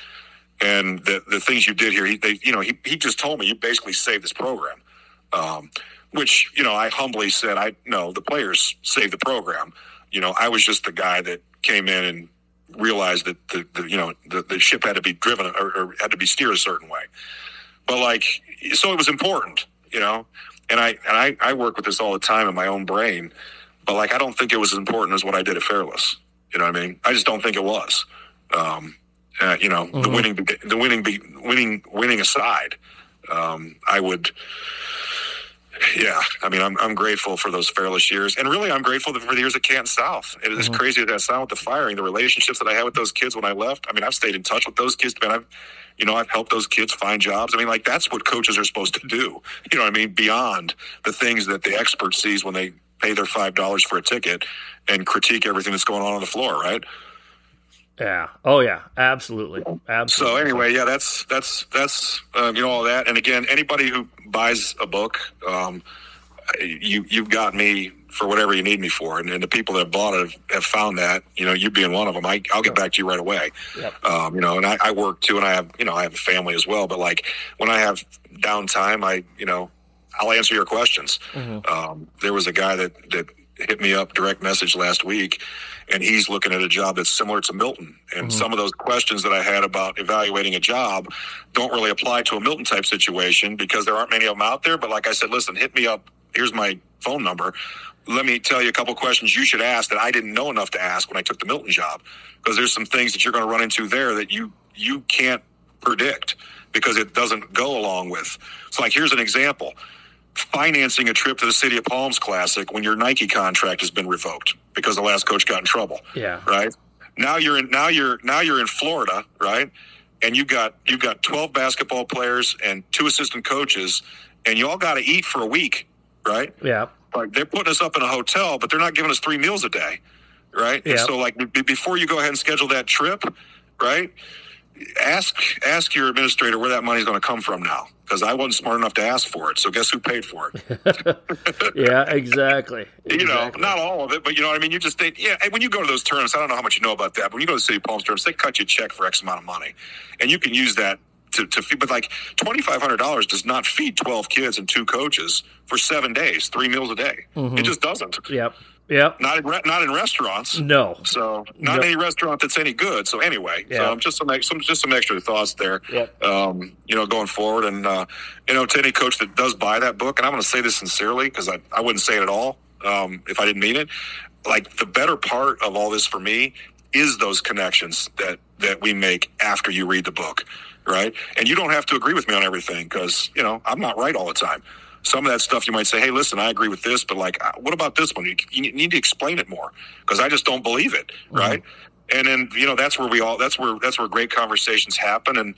And the the things you did here, he they, you know he he just told me you basically saved this program. Um, which you know I humbly said I no the players saved the program. You know I was just the guy that came in and realized that the, the you know the, the ship had to be driven or, or, had to be steered a certain way. But like, so it was important, you know. And I and I, I work with this all the time in my own brain, but like I don't think it was as important as what I did at Fairless. You know what I mean? I just don't think it was. Um, uh, you know, mm-hmm. the winning, the winning, winning, winning aside, um, I would yeah, I mean, I'm, I'm grateful for those Fairless years, and really, I'm grateful for the years at Canton South. It is mm-hmm. crazy that sound with the firing, the relationships that I had with those kids when I left. I mean, I've stayed in touch with those kids, man. I've, you know, I've helped those kids find jobs. I mean, like that's what coaches are supposed to do. You know what I mean? Beyond the things that the expert sees when they pay their five dollars for a ticket and critique everything that's going on on the floor, right? Yeah. Oh yeah. Absolutely. Absolutely. So anyway, yeah, that's that's that's uh, you know all that. And again, anybody who buys a book, um, you you've got me for whatever you need me for, and, and the people that bought it have, have, found that. You know, you being one of them, I, will get back to you right away. Yep. Um, you know, and I, I work too, and I have you know I have a family as well. But like when I have downtime, I you know I'll answer your questions. Mm-hmm. Um, there was a guy that that hit me up direct message last week and he's looking at a job that's similar to Milton. And mm-hmm. some of those questions that I had about evaluating a job don't really apply to a Milton type situation because there aren't many of them out there. But like I said, listen, hit me up. Here's my phone number. Let me tell you a couple questions you should ask that I didn't know enough to ask when I took the Milton job because there's some things that you're going to run into there that you you can't predict because it doesn't go along with. So like here's an example financing a trip to the City of Palms Classic when your Nike contract has been revoked because the last coach got in trouble. Yeah. Right. Now you're in now you're now you're in Florida, right? And you got you've got twelve basketball players and two assistant coaches, and you all got to eat for a week, right? Yeah. Like they're putting us up in a hotel, but they're not giving us three meals a day, right? Yeah. And so like b- before you go ahead and schedule that trip, right? Ask ask your administrator where that money's going to come from now because I wasn't smart enough to ask for it. So guess who paid for it? yeah, exactly. you exactly. know, not all of it, but you know what I mean. You just think, yeah. When you go to those terms, I don't know how much you know about that, but when you go to the City of Palms terms, they cut you a check for X amount of money, and you can use that to, to feed. But like twenty five hundred dollars does not feed twelve kids and two coaches for seven days, three meals a day. Mm-hmm. It just doesn't. Yep. Yep. Not in re- not in restaurants. No. So not any restaurant that's any good. So anyway, so just some, some just some extra thoughts there. Yep. Um, you know, going forward, and uh, you know, to any coach that does buy that book, and I'm going to say this sincerely because I I wouldn't say it at all um, if I didn't mean it. Like the better part of all this for me is those connections that that we make after you read the book right? And you don't have to agree with me on everything because you know I'm not right all the time. Some of that stuff you might say, "Hey, listen, I agree with this, but like, uh, what about this one? You, you need to explain it more because I just don't believe it, mm-hmm. right?" And then you know that's where we all that's where that's where great conversations happen, and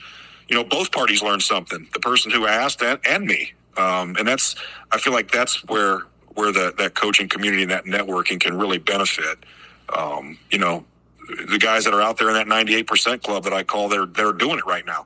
you know both parties learn something. The person who asked and, and me, um, and that's I feel like that's where where the, that coaching community and that networking can really benefit. Um, you know, the guys that are out there in that 98% club that I call, they're, they're doing it right now.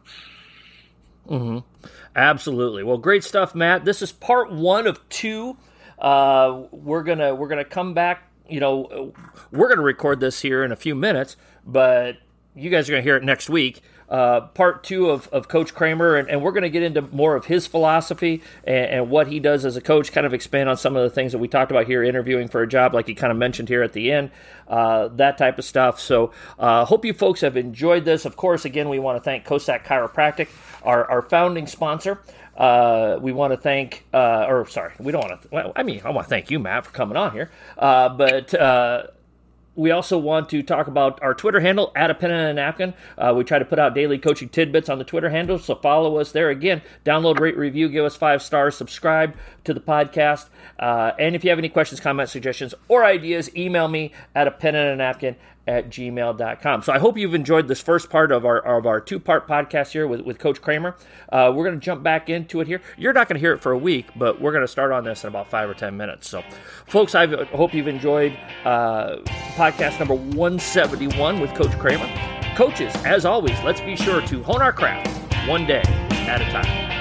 Mm-hmm. Absolutely. Well, great stuff, Matt. This is part one of two. Uh, we're gonna we're gonna come back. You know, we're gonna record this here in a few minutes, but you guys are gonna hear it next week uh, part two of, of Coach Kramer, and, and we're going to get into more of his philosophy and, and, what he does as a coach, kind of expand on some of the things that we talked about here, interviewing for a job, like he kind of mentioned here at the end, uh, that type of stuff. So, uh, hope you folks have enjoyed this. Of course, again, we want to thank COSAC Chiropractic, our, our founding sponsor. Uh, we want to thank, uh, or sorry, we don't want to. Well, I mean, I want to thank you, Matt, for coming on here. Uh, but uh, we also want to talk about our Twitter handle, at a pen and a napkin. Uh, we try to put out daily coaching tidbits on the Twitter handle, so follow us there. Again, download, rate, review, give us five stars, subscribe to the podcast. Uh, and if you have any questions, comments, suggestions, or ideas, email me at a pen and a napkin at gmail.com. So I hope you've enjoyed this first part of our of our two part podcast here with, with Coach Kramer. Uh, we're going to jump back into it here. You're not going to hear it for a week, but we're going to start on this in about five or 10 minutes. So, folks, I hope you've enjoyed uh, podcast number 171 with Coach Kramer. Coaches, as always, let's be sure to hone our craft one day at a time.